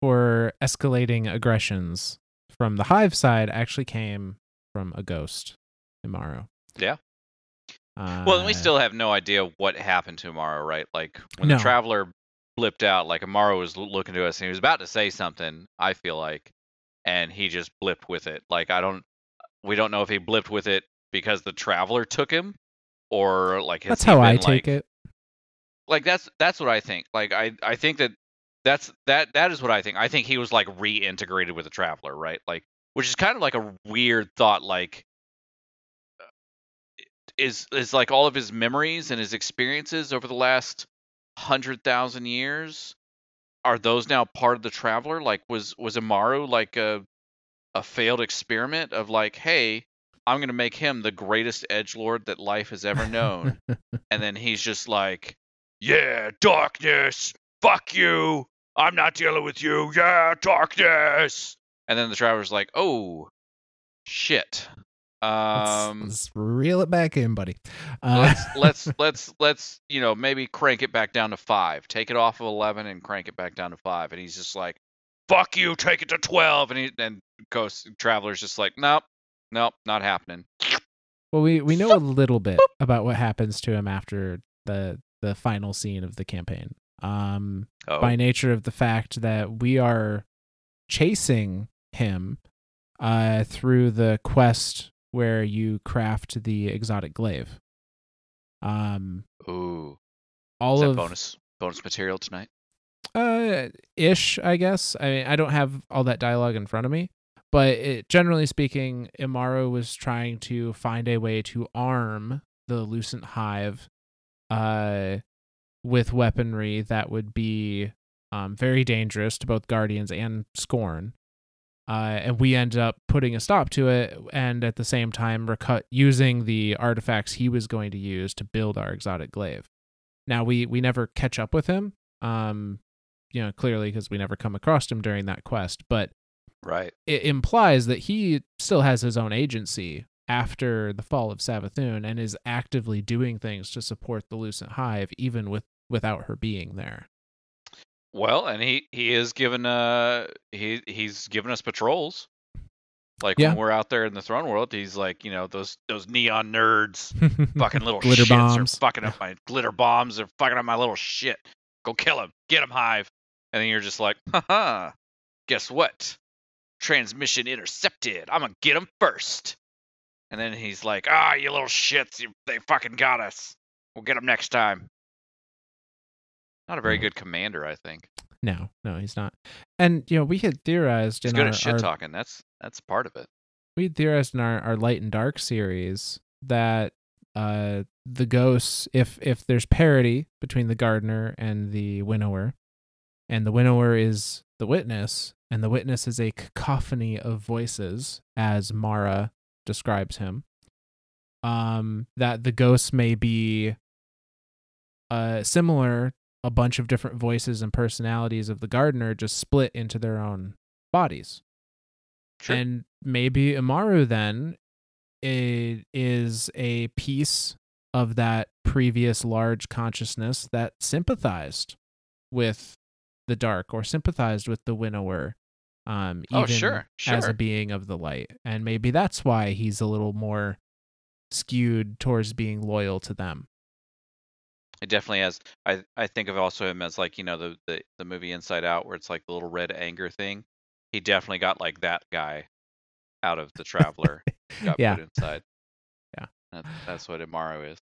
for escalating aggressions from the hive side actually came from a ghost, Immaru. Yeah. Uh, well, and we still have no idea what happened to Immaru, right? Like when No. the traveler blipped out, like Immaru was looking to us and he was about to say something. I feel like, and he just blipped with it. Like I don't, we don't know if he blipped with it because the traveler took him, or like that's how I been, take like, it. Like that's that's what I think. Like I I think that that's that that is what I think. I think he was like reintegrated with the traveler, right? Like which is kind of like a weird thought. Like is is like all of his memories and his experiences over the last hundred thousand years are those now part of the traveler? Like was was Immaru like a a failed experiment of like, hey, I'm gonna make him the greatest edge lord that life has ever known, and then he's just like, yeah, darkness, fuck you, I'm not dealing with you, yeah, darkness, and then the traveler's like, oh, shit, let's, um, let's reel it back in, buddy. Uh, let's let's let's let's you know maybe crank it back down to five. Take it off of eleven and crank it back down to five. And he's just like, "Fuck you, take it to 12. And he and Ghost Traveler's just like, "Nope, nope, not happening." Well, we we know a little bit about what happens to him after the the final scene of the campaign. Um, Oh, by nature of the fact that we are chasing him uh through the quest where you craft the exotic glaive. Um, ooh, all of bonus bonus material tonight? uh ish i guess i mean i don't have all that dialogue in front of me but it, generally speaking immaru was trying to find a way to arm the lucent hive uh with weaponry that would be um very dangerous to both guardians and scorn uh, and we ended up putting a stop to it and at the same time recut using the artifacts he was going to use to build our exotic glaive now we we never catch up with him um you know clearly because we never come across him during that quest but Right. it implies that he still has his own agency after the fall of Savathun and is actively doing things to support the Lucent Hive even with without her being there. Well, and he he is given uh he he's given us patrols. Like Yeah. when we're out there in the throne world, he's like, you know, those those neon nerds fucking little Glitter shits bombs. are fucking up my glitter bombs are fucking up my little shit. Go kill him. Get him, Hive. And then you're just like, haha. Guess what? Transmission intercepted. I'm gonna get him first. And then he's like, ah, you little shits, you, they fucking got us. We'll get him next time. Not a very good commander, I think. No, no, he's not. And you know, we had theorized He's in good our, at shit our talking. That's that's part of it. we theorized in our, our light and dark series that uh the ghosts if if there's parity between the gardener and the winnower and the winnower is the witness and the witness is a cacophony of voices as mara describes him um that the ghosts may be uh similar a bunch of different voices and personalities of the gardener just split into their own bodies. Sure. and maybe Immaru then it is a piece of that previous large consciousness that sympathized with the dark or sympathized with the winnower um even Oh, sure, as a being of the light. And maybe that's why he's a little more skewed towards being loyal to them It definitely has. I I think of also him as like you know the the, the movie Inside Out where it's like the little red anger thing. He definitely got like that guy out of the Traveler. got Yeah. put inside. Yeah. That, that's what Immaru is.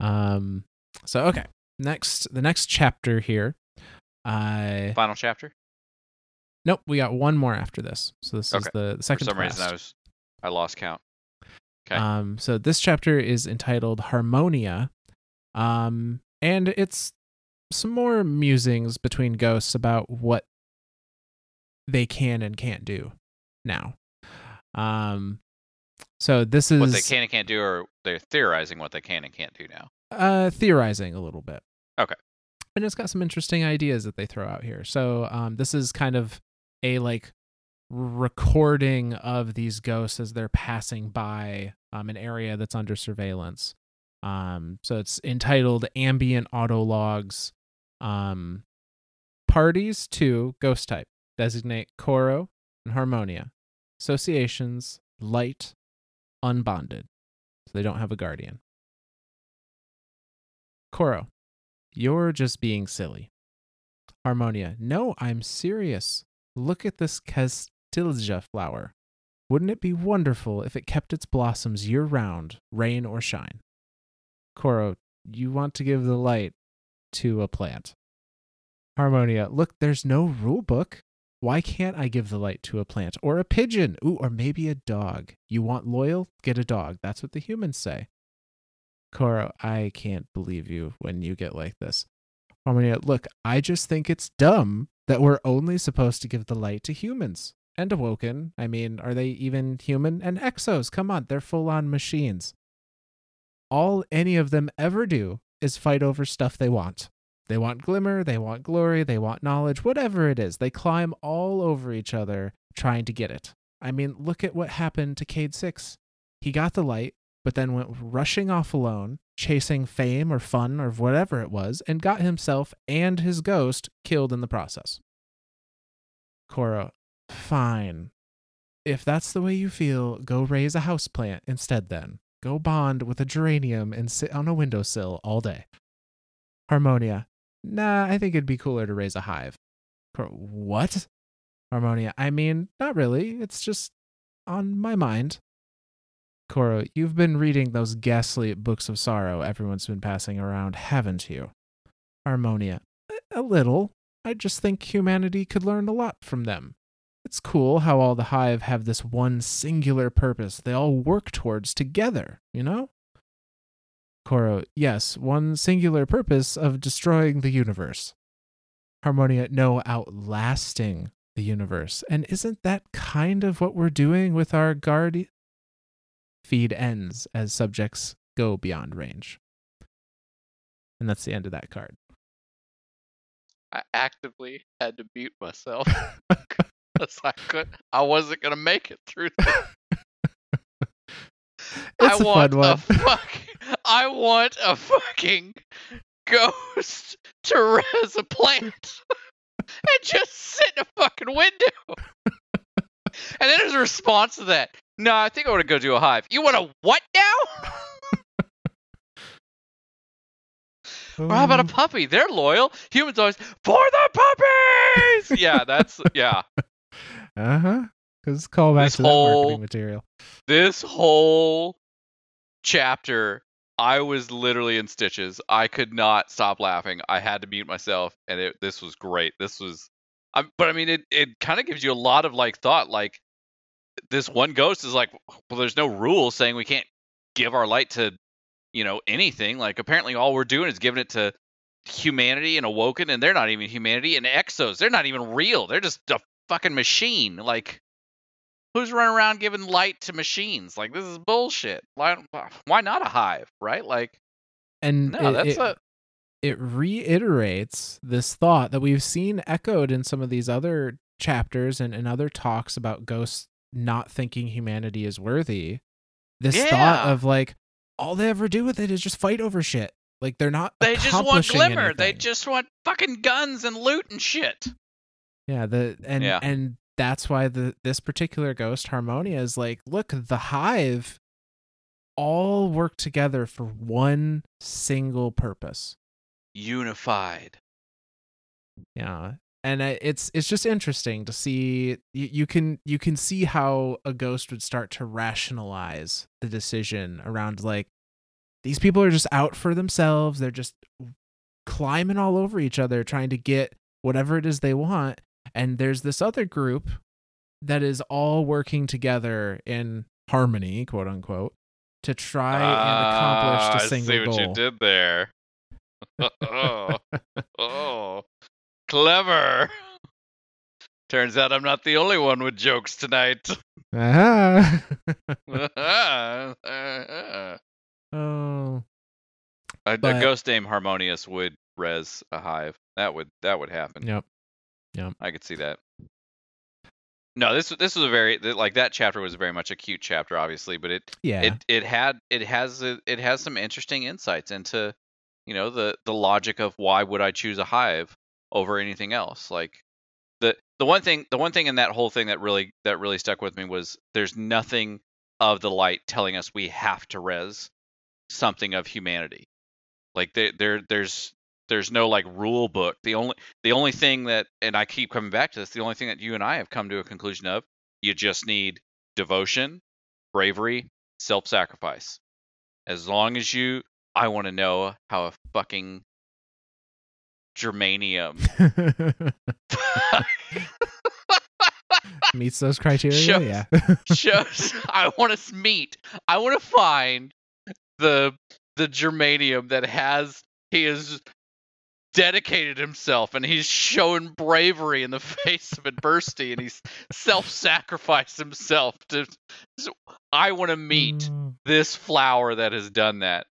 um so okay next the next chapter here uh Final chapter. nope we got one more after this so this is Okay. the, the For second some reason, I was I lost count. Okay. Um, so this chapter is entitled Harmonia, um, and it's some more musings between ghosts about what they can and can't do now. Um, so this is what they can and can't do, or they're theorizing what they can and can't do now. uh, theorizing a little bit. Okay. And it's got some interesting ideas that they throw out here. So um, this is kind of a like recording of these ghosts as they're passing by um, an area that's under surveillance. Um, so it's entitled Ambient Auto Logs. Um, parties to Ghost Type designate Koro and Harmonia. Associations Light, Unbonded. So they don't have a guardian. Koro, you're just being silly. Harmonia, no, I'm serious. Look at this Castilleja flower. Wouldn't it be wonderful if it kept its blossoms year round, rain or shine? Koro, you want to give the light to a plant. Harmonia, look, there's no rule book. Why can't I give the light to a plant or a pigeon? Ooh, or maybe a dog. You want loyal? Get a dog. That's what the humans say. Koro, I can't believe you when you get like this. Harmonia, look, I just think it's dumb that we're only supposed to give the light to humans. And awoken. I mean, are they even human? And exos, come on, they're full on machines. All any of them ever do is fight over stuff they want. They want glimmer, they want glory, they want knowledge, whatever it is. They climb all over each other trying to get it. I mean, look at what happened to Cayde 6. He got the light, but then went rushing off alone, chasing fame or fun or whatever it was, and got himself and his ghost killed in the process. Koro, fine. If that's the way you feel, go raise a houseplant instead then. Go bond with a geranium and sit on a windowsill all day. Harmonia, nah, I think it'd be cooler to raise a hive. What? Harmonia, I mean, not really. It's just on my mind. Koro, you've been reading those ghastly books of sorrow everyone's been passing around, haven't you? Harmonia, "A- a little. I just think humanity could learn a lot from them. It's cool how all the hive have this one singular purpose they all work towards together, you know? Koro, yes, one singular purpose of destroying the universe. Harmonia, no, outlasting the universe. And isn't that kind of what we're doing with our guardian? Feed ends as subjects go beyond range. And that's the end of that card. I actively had to mute myself because I could. I wasn't gonna make it through. I want a fuck. I want a fucking ghost to res a plant and just sit in a fucking window. and then there's a response to that. No, I think I want to go do a hive. You want a what now? or how about a Um, puppy? They're loyal. Humans always for the puppies. yeah, that's yeah. Uh huh. Because call back This to that whole- marketing material. This whole chapter I was literally in stitches. I could not stop laughing. I had to mute myself, and it, this was great. This was, I, but I mean, it it kind of gives you a lot of like thought. Like this one ghost is like, well, there's no rule saying we can't give our light to, you know, anything. Like apparently, all we're doing is giving it to humanity and awoken, and they're not even humanity. And exos, they're not even real. They're just a fucking machine. Like who's running around giving light to machines? Like this is bullshit. Why why not a hive, right? Like and no, it, that's it, a it reiterates this thought that we've seen echoed in some of these other chapters and, and other talks about ghosts not thinking humanity is worthy. This thought of like all they ever do with it is just fight over shit. Like they're not they just want glimmer. They just want fucking guns and loot and shit. Yeah, the and Yeah. and that's why the this particular ghost Harmonia is like, look, the hive all work together for one single purpose. Unified. Yeah. And it's it's just interesting to see you, you can you can see how a ghost would start to rationalize the decision around like these people are just out for themselves. They're just climbing all over each other trying to get whatever it is they want. And there's this other group that is all working together in harmony, quote unquote, to try and accomplish Ah, the I single see what goal. you did there. oh, oh, clever. Turns out I'm not the only one with jokes tonight. Ah. a, oh. a But- ghost named Harmonious would res a hive. That would that would happen. Yep. I could see that. No, this this was a very like that chapter was very much a cute chapter, obviously, but it Yeah. it it had it has a, it has some interesting insights into you know the the logic of why would I choose a hive over anything else like the the one thing the one thing in that whole thing that really that really stuck with me was there's nothing of the light telling us we have to res something of humanity like there there there's there's no like rule book the only the only thing that and I keep coming back to this the only thing that you and I have come to a conclusion of you just need devotion bravery self-sacrifice as long as you i want to know how a fucking germanium Meets those criteria. Shows- Yeah. shows i want to meet i want to find the the germanium that has he has dedicated himself and he's shown bravery in the face of adversity and he's self-sacrificed himself to so i want to meet Mm, this flower that has done that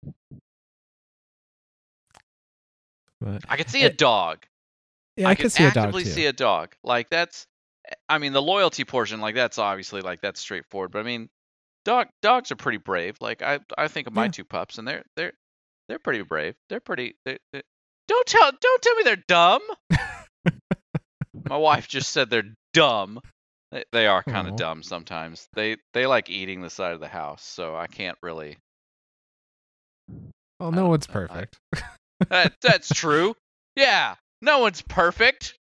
but- i could see a Eh, dog yeah, I, could could see a dog actively too. see a dog. Like that's, I mean, the loyalty portion, like that's obviously like that's straightforward. But I mean, dog dogs are pretty brave. Like I I think of my Yeah. two pups, and they're they're they're pretty brave. They're pretty. They, they, don't tell don't tell me they're dumb. my wife just said they're dumb. They, they are kind of dumb sometimes. They they like eating the side of the house, so I can't really. well, no one's know, I- perfect. That, that's true. Yeah, no one's perfect.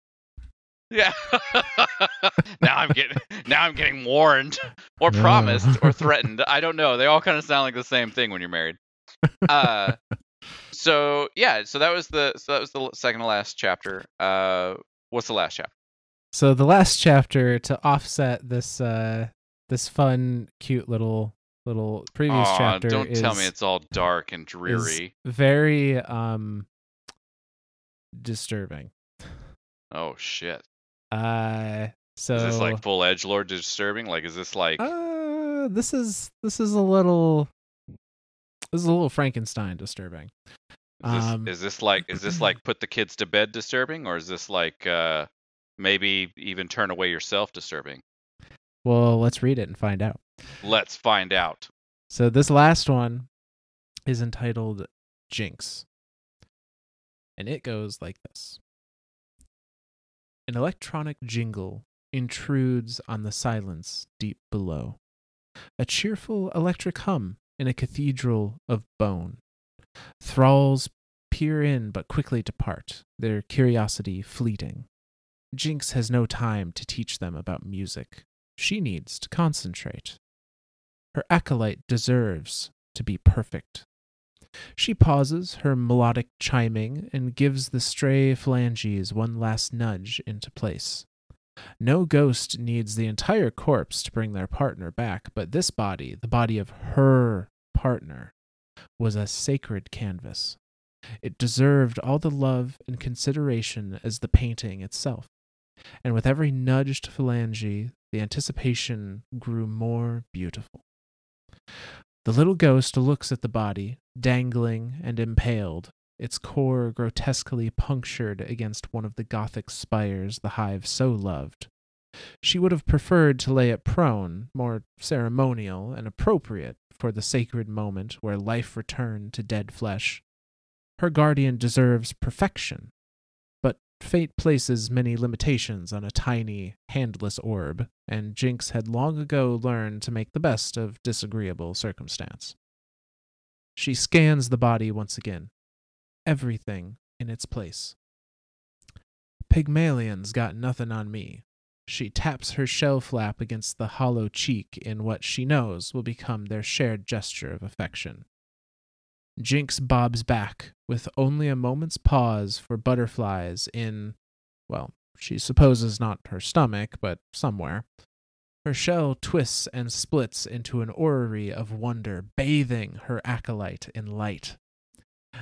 Yeah. now I'm getting now I'm getting warned or promised or threatened. I don't know. They all kind of sound like the same thing when you're married. Uh so yeah, so that was the so that was the second to last chapter. Uh what's the last chapter? So the last chapter to offset this uh this fun, cute little little previous Aw, chapter don't is tell me it's all dark and dreary. very um disturbing. Oh shit. Uh so Is this like full edge lord disturbing? Like is this like uh this is this is a little this is a little Frankenstein disturbing. Is this, Um, is this like is this like put the kids to bed disturbing, or is this like uh, maybe even turn away yourself disturbing? Well, let's read it and find out. Let's find out. So this last one is entitled Jinx. And it goes like this. An electronic jingle intrudes on the silence deep below. A cheerful electric hum in a cathedral of bone. Thralls peer in but quickly depart, their curiosity fleeting. Jinx has no time to teach them about music. She needs to concentrate. Her acolyte deserves to be perfect. She pauses, her melodic chiming, and gives the stray phalanges one last nudge into place. No ghost needs the entire corpse to bring their partner back, but this body, the body of her partner, was a sacred canvas. It deserved all the love and consideration as the painting itself. And with every nudged phalange, the anticipation grew more beautiful. The little ghost looks at the body, dangling and impaled, its core grotesquely punctured against one of the Gothic spires the hive so loved. She would have preferred to lay it prone, more ceremonial and appropriate for the sacred moment where life returned to dead flesh. Her guardian deserves perfection, but fate places many limitations on a tiny, handless orb, and Jinx had long ago learned to make the best of disagreeable circumstance. She scans the body once again, everything in its place. Pygmalion's got nothing on me. She taps her shell flap against the hollow cheek in what she knows will become their shared gesture of affection. Jinx bobs back, with only a moment's pause for butterflies in, well, she supposes not her stomach, but somewhere. Her shell twists and splits into an orrery of wonder, bathing her acolyte in light.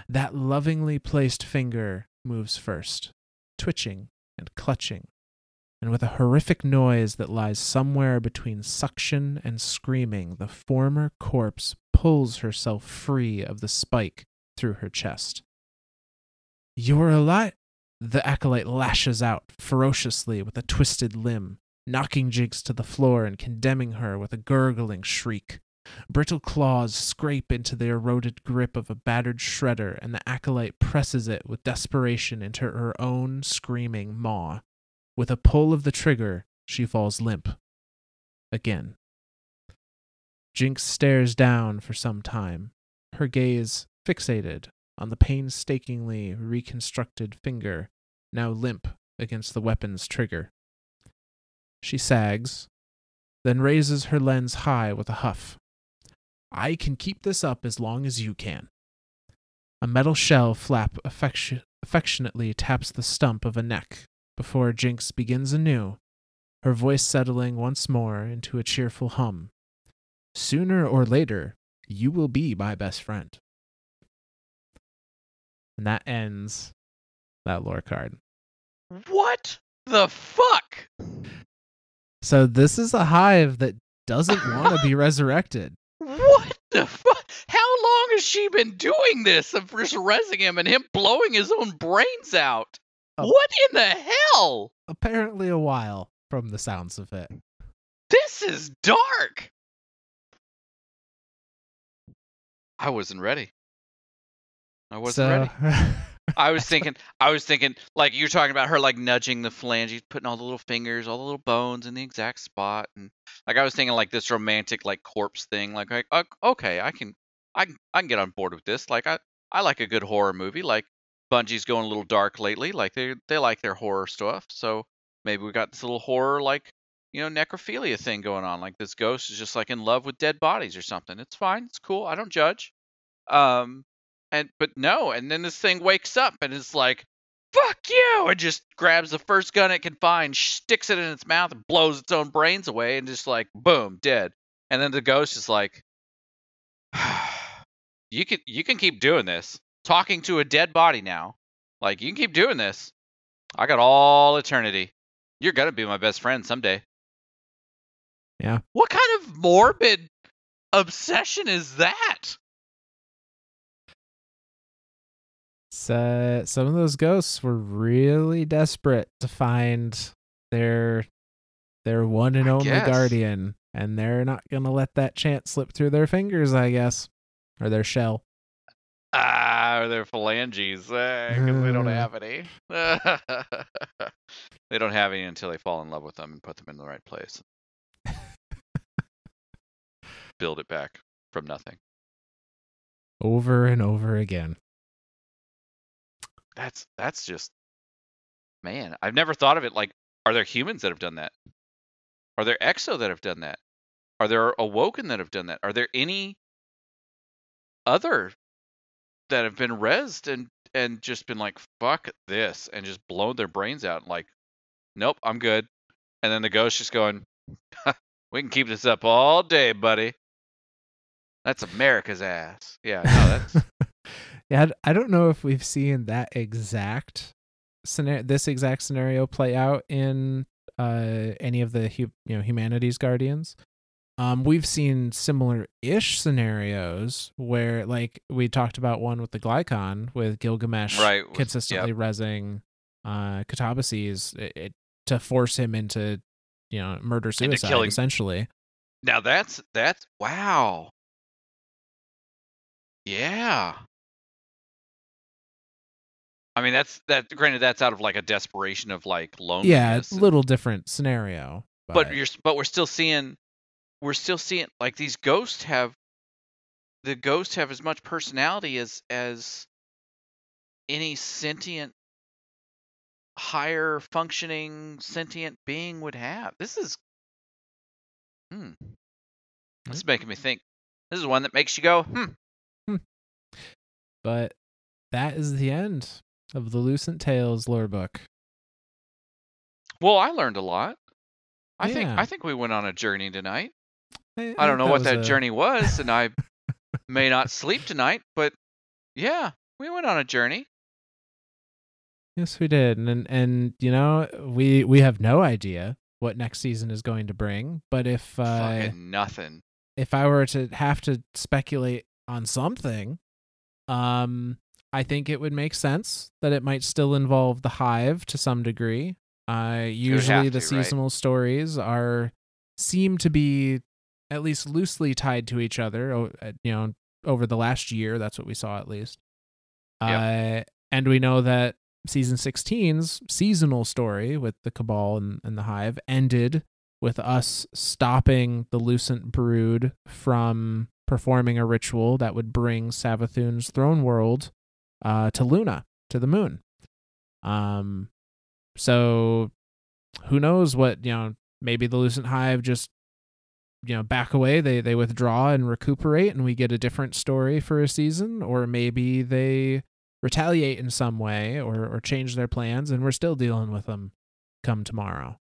That lovingly placed finger moves first, twitching and clutching, and with a horrific noise that lies somewhere between suction and screaming, the former corpse pulls herself free of the spike through her chest. You're alive! The acolyte lashes out ferociously with a twisted limb, knocking Jinx to the floor and condemning her with a gurgling shriek. Brittle claws scrape into the eroded grip of a battered shredder, and the acolyte presses it with desperation into her own screaming maw. With a pull of the trigger, she falls limp. Again. Jinx stares down for some time, her gaze fixated on the painstakingly reconstructed finger, now limp against the weapon's trigger. She sags, then raises her lens high with a huff. I can keep this up as long as you can. A metal shell flap affection- affectionately taps the stump of a neck before Jinx begins anew, her voice settling once more into a cheerful hum. Sooner or later, you will be my best friend. And that ends that lore card. What the fuck? So this is a hive that doesn't want to be resurrected. The fuck? How long has she been doing this of just resing him and him blowing his own brains out? Oh. What in the hell? Apparently a while from the sounds of it. This is dark. I wasn't ready. I wasn't so, ready. I was thinking, I was thinking, like you're talking about her like nudging the phalange, putting all the little fingers, all the little bones in the exact spot, and like I was thinking like this romantic like corpse thing. Like, like okay, I can, I can, I can get on board with this. Like I, I like a good horror movie. Like Bungie's going a little dark lately. Like they, they like their horror stuff. So maybe we got this little horror like you know necrophilia thing going on. Like this ghost is just like in love with dead bodies or something. It's fine. It's cool. I don't judge. Um, and but no, and then this thing wakes up and is like, "Fuck you!" and just grabs the first gun it can find, sticks it in its mouth, and blows its own brains away, and just like boom, dead. And then the ghost is like, "You can you can keep doing this, talking to a dead body now. Like you can keep doing this. I got all eternity. You're gonna be my best friend someday." Yeah. What kind of morbid obsession is that? So, some of those ghosts were really desperate to find their their one and I only guess. guardian, and they're not gonna let that chance slip through their fingers, I guess, or their shell. Ah, or their phalanges because they don't Uh. have any. they don't have any until they fall in love with them and put them in the right place. Build it back from nothing. Over and over again. That's that's just man. I've never thought of it like. Are there humans that have done that? Are there exo that have done that? Are there awoken that have done that? Are there any other that have been rezzed and and just been like fuck this and just blown their brains out like nope i'm good and then the ghost just going we can keep this up all day buddy that's america's ass yeah no that's yeah, I don't know if we've seen that exact scenario, this exact scenario play out in uh, any of the you know humanities guardians. Um, we've seen similar-ish scenarios where, like, we talked about one with the Glykon with Gilgamesh Right, consistently resing uh, Katabasis it, it, to force him into, you know, murder suicide essentially. now that's that's wow yeah i mean that's that granted that's out of like a desperation of like loneliness Yeah, it's a and- little different scenario. but you're but we're still seeing we're still seeing like these ghosts have the ghosts have as much personality as as any sentient higher functioning sentient being would have. This is hmm. This is making me think. This is one that makes you go hmm. But that is the end of the Lucent Tales lore book. well i learned a lot i think i think we went on a journey tonight I, I don't know think what that a- journey was, and I may not sleep tonight, but yeah, we went on a journey. Yes, we did, and and you know we we have no idea what next season is going to bring. But if uh, Fucking nothing. if I were to have to speculate on something, um, I think it would make sense that it might still involve the hive to some degree. Uh, usually the to, right? seasonal stories are seem to be at least loosely tied to each other. uh, You know, over the last year, that's what we saw at least. Uh, and we know that season 16's seasonal story with the Cabal and, and the Hive ended with us stopping the Lucent Brood from performing a ritual that would bring Savathun's throne world uh, to Luna, to the moon. Um, so who knows what, you know, maybe the Lucent Hive just, you know, back away, they, they withdraw and recuperate, and we get a different story for a season, or maybe they retaliate in some way or, or change their plans, and we're still dealing with them come tomorrow.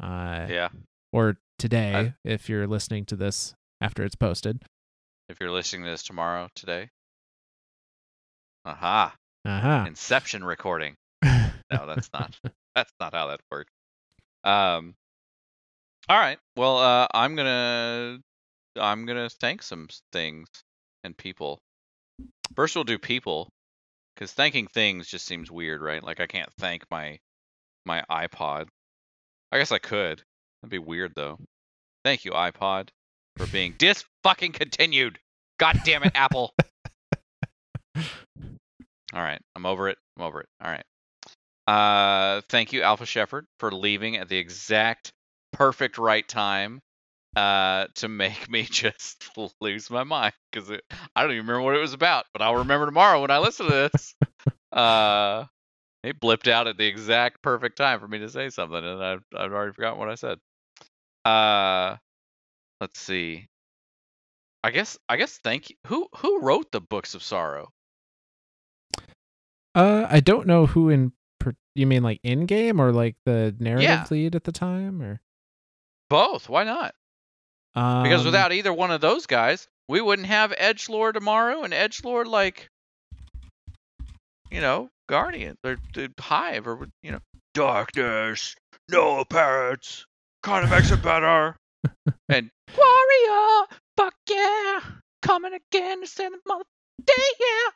Uh, Yeah. or today I- if you're listening to this after it's posted. If you're listening to this tomorrow, today. Aha. Uh-huh. Inception recording. No, that's not. that's not how that works. Um. All right. Well, uh, I'm gonna I'm gonna thank some things and people. First, we'll do people, because thanking things just seems weird, right? Like I can't thank my my iPod. I guess I could. That'd be weird though. Thank you, iPod, for being dis fucking continued. God damn it, Apple. All right, I'm over it. I'm over it. All right. Uh, thank you, Alpha Shepherd, for leaving at the exact perfect right time uh, to make me just lose my mind because I don't even remember what it was about, but I'll remember tomorrow when I listen to this. uh, it blipped out at the exact perfect time for me to say something, and I've, I've already forgotten what I said. Uh, let's see. I guess I guess thank you. Who who wrote the books of sorrow? Uh, I don't know who in per- you mean like in game or like the narrative Yeah. lead at the time or Both. Why not? um, Because without either one of those guys, we wouldn't have Edge Lord tomorrow and Edge Lord like, you know, Guardian or the Hive or you know, darkness, no parrots, kind of makes it better. and Warrior, fuck yeah, coming again to send the mother day, yeah.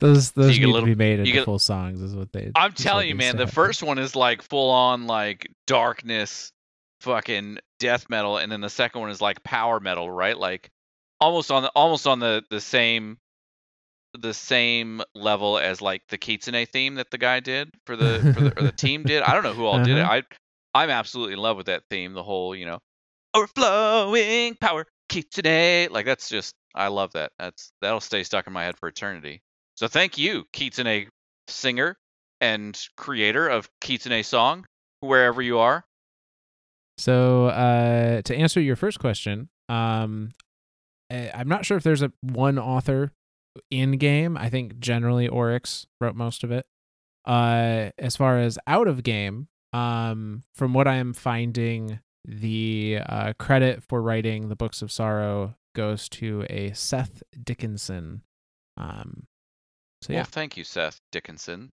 Those those need little- to be made into get- full songs is what they I'm telling you, man, the first one is like full on like darkness, fucking death metal, and then the second one is like power metal, right? Like almost on the almost on the the same the same level as like the Kitsune theme that the guy did for the for the, or the team did. I don't know who all did it. Uh-huh. I I'm absolutely in love with that theme. The whole you know overflowing power Kitsune like that's just I love that. That's that'll stay stuck in my head for eternity. So thank you, Kitsune singer and creator of Kitsune song, wherever you are. So, uh, to answer your first question, um, I, I'm not sure if there's a one author in game. I think generally Oryx wrote most of it. Uh, as far as out of game, um, from what I am finding, the uh, credit for writing the Books of Sorrow goes to a Seth Dickinson. Um, so yeah, Well, thank you, Seth Dickinson.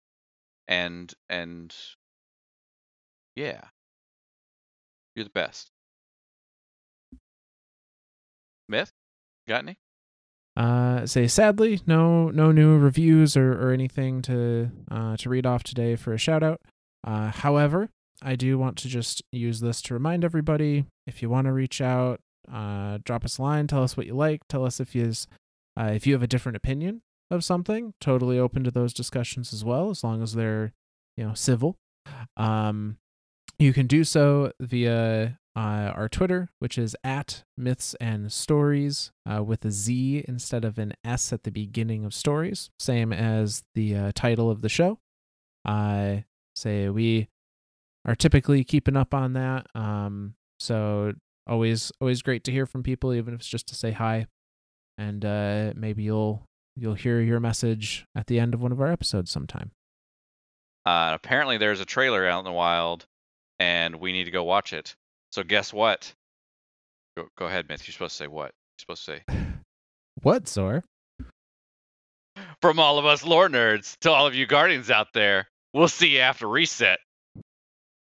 And and yeah. You're the best. Myth? Got any? Uh, say sadly, no no new reviews or, or anything to uh, to read off today for a shout out. Uh, however, I do want to just use this to remind everybody if you want to reach out, uh, drop us a line, tell us what you like, tell us if you uh, if you have a different opinion of something. Totally open to those discussions as well, as long as they're you know civil. Um, you can do so via uh, our Twitter, which is at Myths and Stories uh, with a Z instead of an S at the beginning of stories, same as the uh, title of the show. I say we are typically keeping up on that. Um, so always, always great to hear from people, even if it's just to say hi, and uh, maybe you'll you'll hear your message at the end of one of our episodes sometime. Uh, apparently there's a trailer out in the wild and we need to go watch it. So guess what? Go, go ahead, Myth. You're supposed to say what? You're supposed to say What, Zor? from all of us lore nerds to all of you guardians out there. We'll see you after reset.